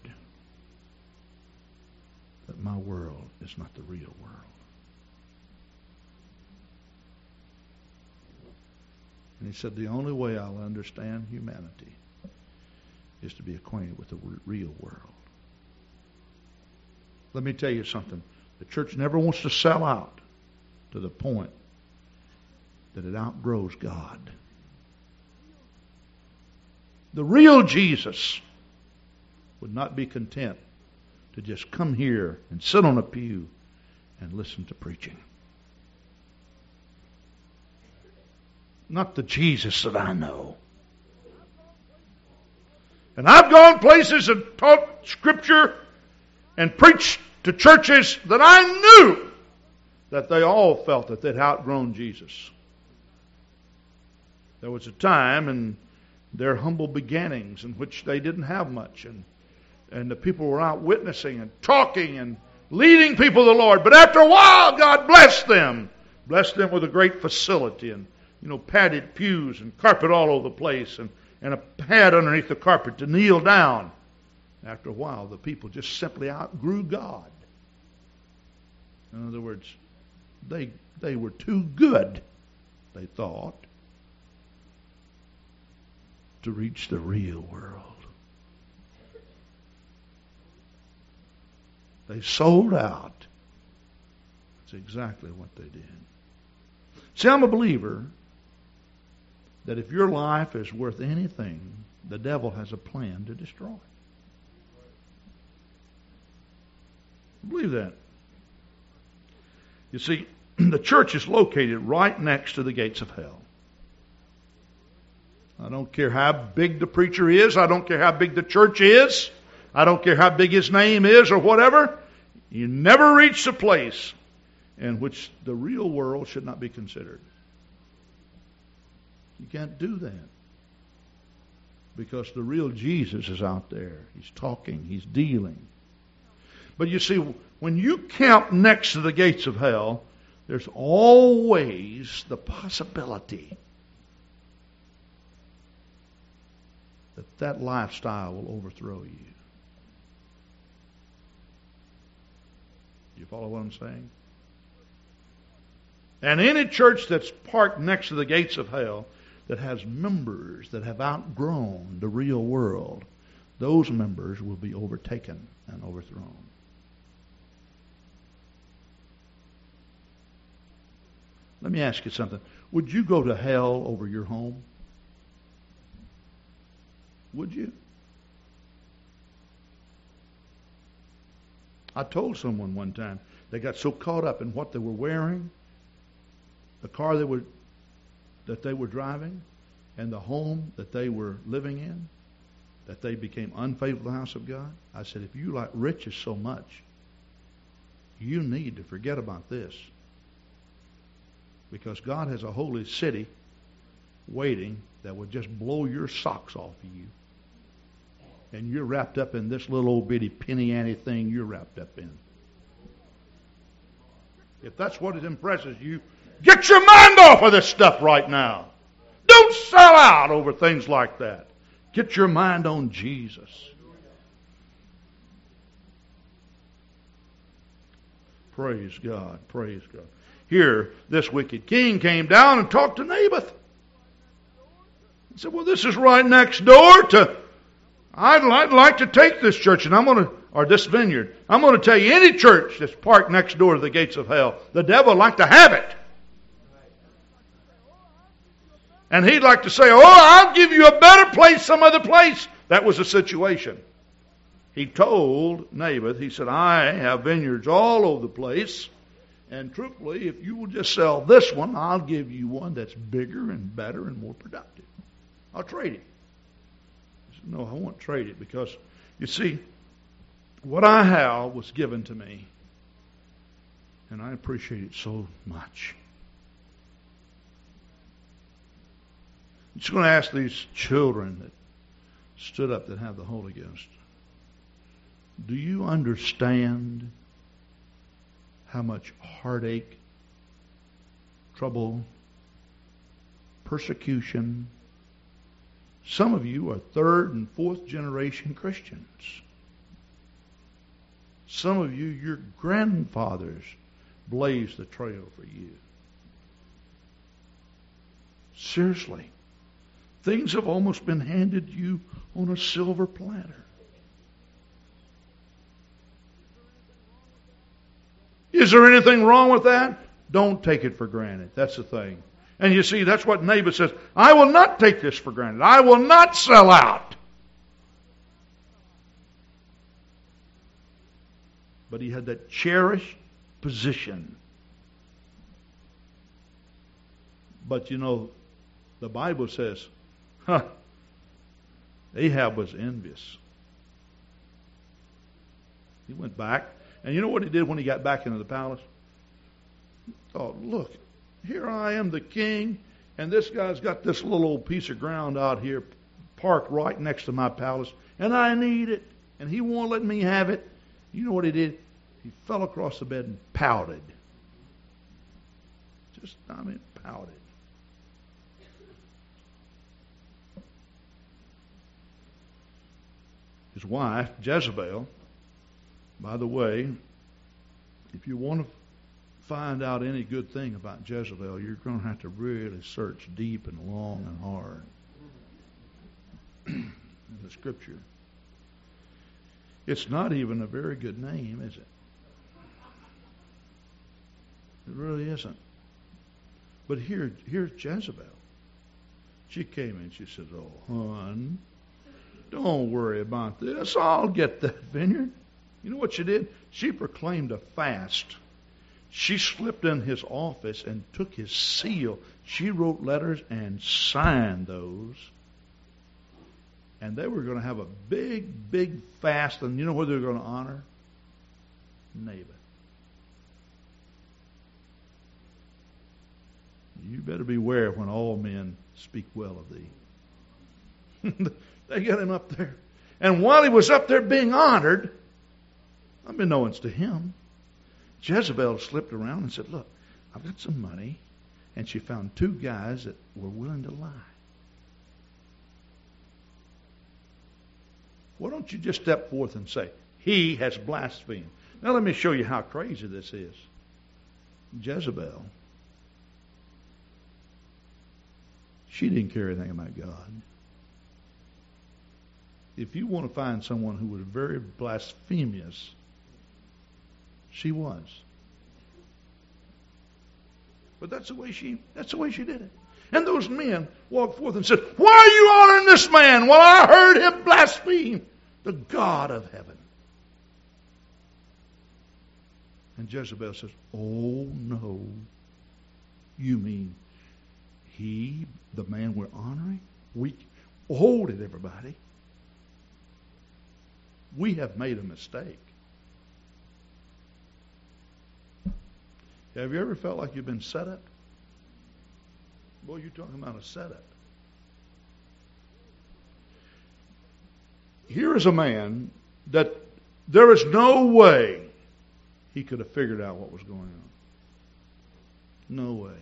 that my world is not the real world. And he said, The only way I'll understand humanity is to be acquainted with the real world. Let me tell you something. The church never wants to sell out to the point that it outgrows God. The real Jesus would not be content to just come here and sit on a pew and listen to preaching. Not the Jesus that I know. And I've gone places and taught Scripture and preached to churches that I knew that they all felt that they'd outgrown Jesus. There was a time in their humble beginnings in which they didn't have much and and the people were out witnessing and talking and leading people to the Lord. But after a while, God blessed them, blessed them with a great facility and you know padded pews and carpet all over the place and and a pad underneath the carpet to kneel down. After a while, the people just simply outgrew God. In other words, they they were too good, they thought, to reach the real world. They sold out. That's exactly what they did. See, I'm a believer that if your life is worth anything, the devil has a plan to destroy it. Believe that. You see, [CLEARS THROAT] the church is located right next to the gates of hell. I don't care how big the preacher is. I don't care how big the church is. I don't care how big his name is or whatever. You never reach the place in which the real world should not be considered. You can't do that. Because the real Jesus is out there. He's talking, he's dealing. But you see, when you camp next to the gates of hell, there's always the possibility that that lifestyle will overthrow you. You follow what I'm saying? And any church that's parked next to the gates of hell that has members that have outgrown the real world, those members will be overtaken and overthrown. Let me ask you something. Would you go to hell over your home? Would you? I told someone one time they got so caught up in what they were wearing, the car they were that they were driving, and the home that they were living in, that they became unfaithful to the house of God. I said, if you like riches so much, you need to forget about this. Because God has a holy city waiting that would just blow your socks off of you. And you're wrapped up in this little old bitty penny ante thing you're wrapped up in. If that's what it impresses you, get your mind off of this stuff right now. Don't sell out over things like that. Get your mind on Jesus. Praise God. Praise God. Here, this wicked king came down and talked to Naboth. He said, Well, this is right next door to. I'd, I'd like to take this church, and I'm going to, or this vineyard. I'm going to tell you, any church that's parked next door to the gates of hell, the devil would like to have it. And he'd like to say, Oh, I'll give you a better place some other place. That was the situation. He told Naboth, he said, I have vineyards all over the place. And truthfully, if you will just sell this one, I'll give you one that's bigger and better and more productive. I'll trade it. Said, No, I won't trade it because, you see, what I have was given to me. And I appreciate it so much. I'm just going to ask these children that stood up that have the Holy Ghost. Do you understand how much heartache, trouble, persecution. Some of you are third and fourth generation Christians. Some of you, your grandfathers blazed the trail for you. Seriously. Things have almost been handed you on a silver platter. Is there anything wrong with that? Don't take it for granted. That's the thing. And you see, that's what Naboth says. I will not take this for granted. I will not sell out. But he had that cherished position. But you know, the Bible says, huh, Ahab was envious. He went back and you know what he did when he got back into the palace? He thought, look, here I am, the king, and this guy's got this little old piece of ground out here parked right next to my palace, and I need it. and he won't let me have it. You know what he did? He fell across the bed and pouted. Just, I mean, pouted. His wife, Jezebel, by the way, if you want to find out any good thing about Jezebel, you're going to have to really search deep and long and hard in the scripture. It's not even a very good name, is it? It really isn't. But here, here's Jezebel. She came in. She said, "Oh, hon, don't worry about this. I'll get that vineyard." You know what she did? She proclaimed a fast. She slipped in his office and took his seal. She wrote letters and signed those. And they were going to have a big, big fast. And you know what they were going to honor? Naboth. You better beware when all men speak well of thee. [LAUGHS] they got him up there. And while he was up there being honored, unbeknownst to him, Jezebel slipped around and said, Look, I've got some money. And she found two guys that were willing to lie. Why don't you just step forth and say, He has blasphemed? Now let me show you how crazy this is. Jezebel, she didn't care anything about God. If you want to find someone who was very blasphemous, she was. But that's the way she that's the way she did it. And those men walked forth and said, Why are you honoring this man? Well, I heard him blaspheme the God of heaven. And Jezebel says, Oh no. You mean he, the man we're honoring? We hold it, everybody. We have made a mistake. Have you ever felt like you've been set up? Boy, you're talking about a setup. Here is a man that there is no way he could have figured out what was going on. No way.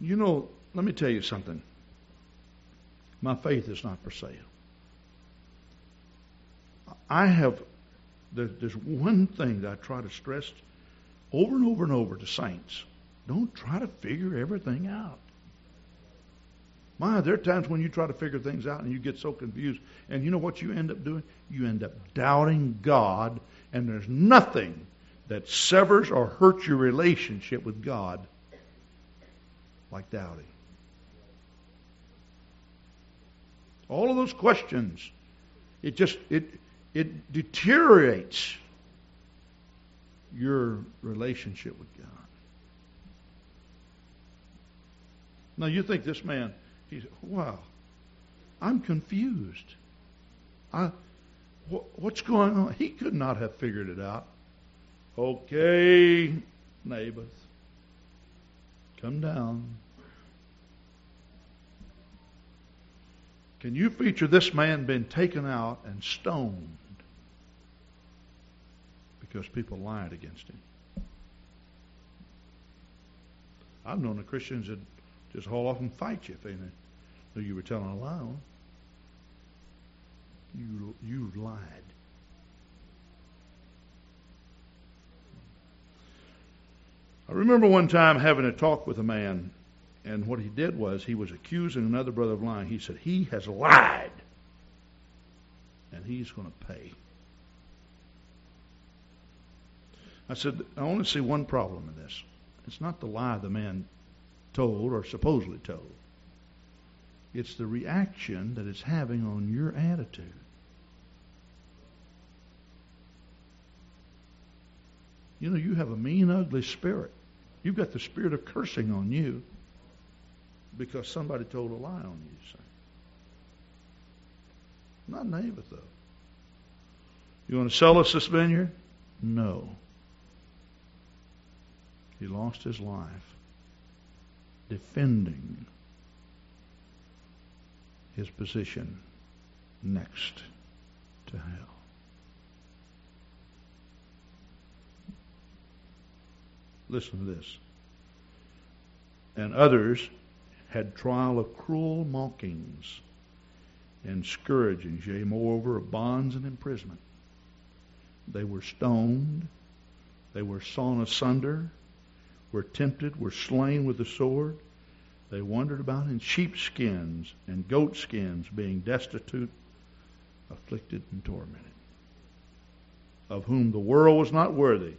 You know, let me tell you something. My faith is not for sale. I have, there's one thing that I try to stress over and over and over to saints. Don't try to figure everything out. My, there are times when you try to figure things out and you get so confused. And you know what you end up doing? You end up doubting God, and there's nothing that severs or hurts your relationship with God like doubting. All of those questions, it just it it deteriorates your relationship with God. Now you think this man, he's wow, I'm confused. I, wh- what's going on? He could not have figured it out. Okay, Naboth, come down. Can you feature this man being taken out and stoned? Because people lied against him. I've known the Christians that just haul off and fight you if they knew you were telling a lie. You you lied. I remember one time having a talk with a man, and what he did was he was accusing another brother of lying. He said he has lied, and he's going to pay. I said, I only see one problem in this. It's not the lie the man told or supposedly told. It's the reaction that it's having on your attitude. You know, you have a mean, ugly spirit. You've got the spirit of cursing on you because somebody told a lie on you, say. Not Naboth, though. You want to sell us this vineyard? No. He lost his life defending his position next to hell. Listen to this. And others had trial of cruel mockings and scourgings, yea, moreover, of bonds and imprisonment. They were stoned, they were sawn asunder, were tempted, were slain with the sword. They wandered about in sheepskins and goatskins, being destitute, afflicted, and tormented, of whom the world was not worthy.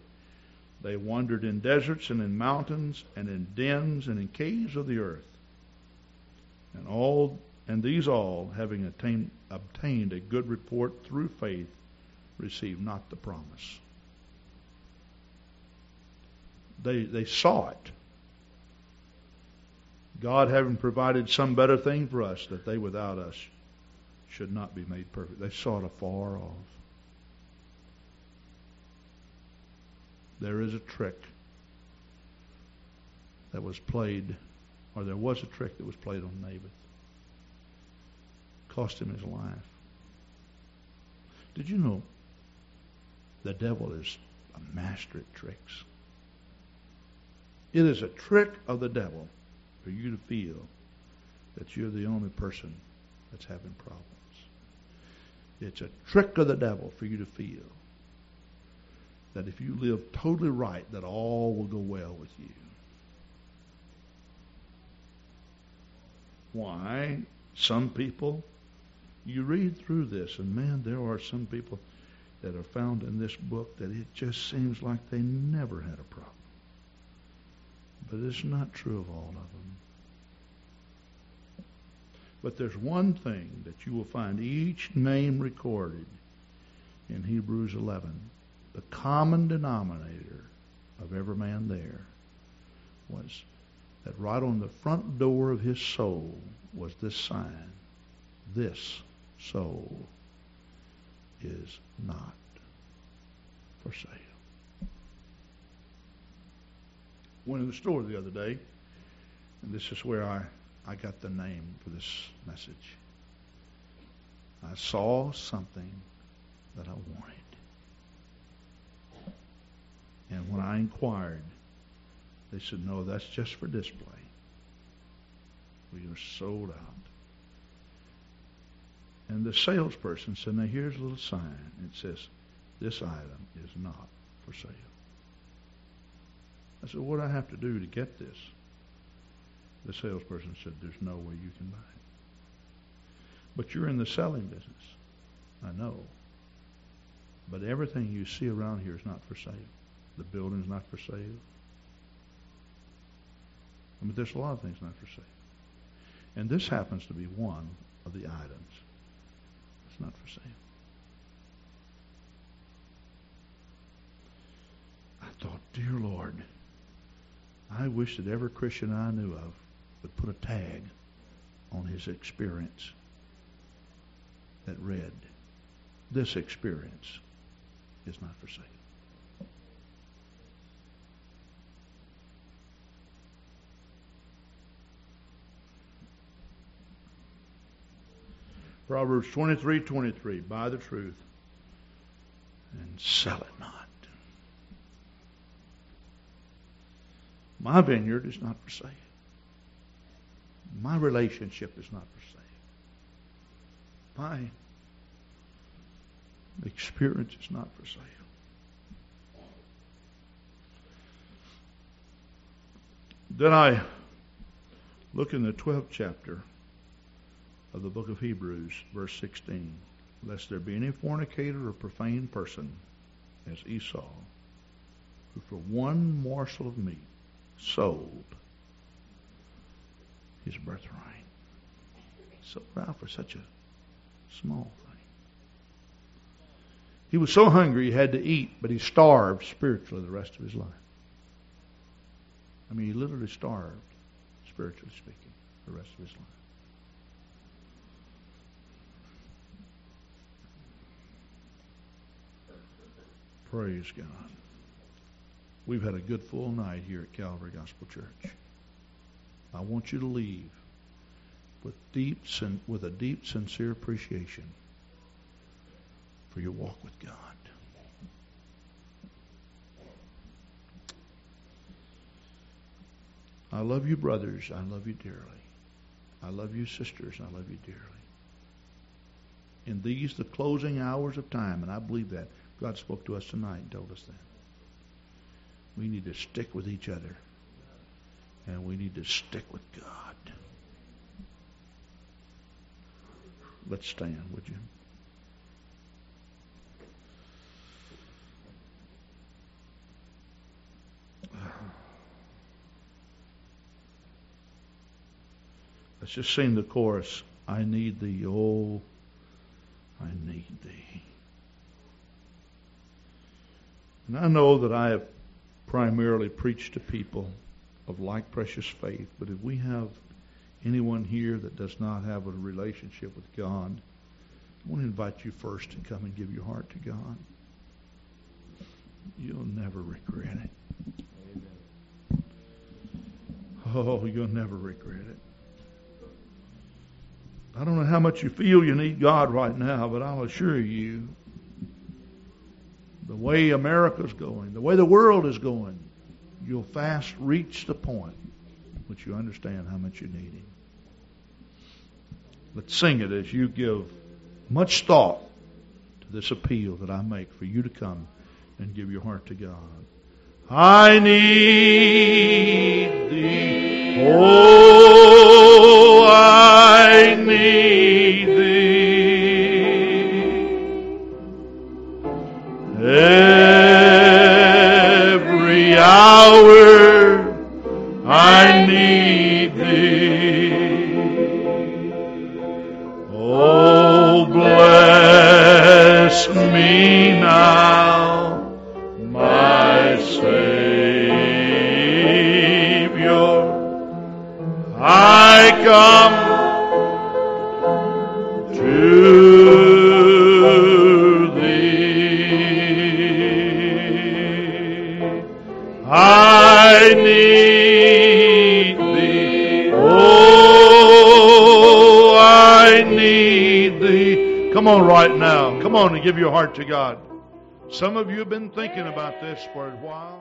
They wandered in deserts and in mountains and in dens and in caves of the earth. And all and these all, having attained, obtained a good report through faith, received not the promise. They, they saw it. God having provided some better thing for us, that they without us should not be made perfect. They saw it afar off. There is a trick that was played, or there was a trick that was played on Naboth cost him his life. Did you know the devil is a master at tricks? It is a trick of the devil for you to feel that you're the only person that's having problems. It's a trick of the devil for you to feel that if you live totally right, that all will go well with you. Why? Some people you read through this, and man, there are some people that are found in this book that it just seems like they never had a problem. But it's not true of all of them. But there's one thing that you will find each name recorded in Hebrews 11. The common denominator of every man there was that right on the front door of his soul was this sign. This soul is not for sale. Went in the store the other day, and this is where I, I got the name for this message. I saw something that I wanted. And when I inquired, they said, no, that's just for display. We are sold out. And the salesperson said, Now here's a little sign. It says, This item is not for sale. I said, What do I have to do to get this? The salesperson said, There's no way you can buy it. But you're in the selling business. I know. But everything you see around here is not for sale. The building's not for sale. I mean, there's a lot of things not for sale. And this happens to be one of the items. It's not for sale. I thought, dear Lord, I wish that every Christian I knew of would put a tag on his experience that read, this experience is not for sale. Proverbs 23, 23. Buy the truth and sell it not. My vineyard is not for sale. My relationship is not for sale. My experience is not for sale. Then I look in the 12th chapter of the book of Hebrews, verse 16. Lest there be any fornicator or profane person, as Esau, who for one morsel of meat sold his birthright. Sold out for such a small thing. He was so hungry he had to eat, but he starved spiritually the rest of his life. I mean, he literally starved, spiritually speaking, the rest of his life. Praise God. We've had a good full night here at Calvary Gospel Church. I want you to leave with deep, with a deep, sincere appreciation for your walk with God. I love you, brothers. I love you dearly. I love you, sisters. I love you dearly. In these, the closing hours of time, and I believe that, God spoke to us tonight and told us that. We need to stick with each other. And we need to stick with God. Let's stand, would you? Let's just sing the chorus. I need thee, oh, I need thee. And I know that I have primarily preach to people of like precious faith, but if we have anyone here that does not have a relationship with God, I want to invite you first to come and give your heart to God. You'll never regret it. Oh, you'll never regret it. I don't know how much you feel you need God right now, but I'll assure you, the way America's going, the way the world is going, you'll fast reach the point which you understand how much you need Him. Let's sing it as you give much thought to this appeal that I make for you to come and give your heart to God. I need thee. Oh, to God. Some of you have been thinking about this for a while.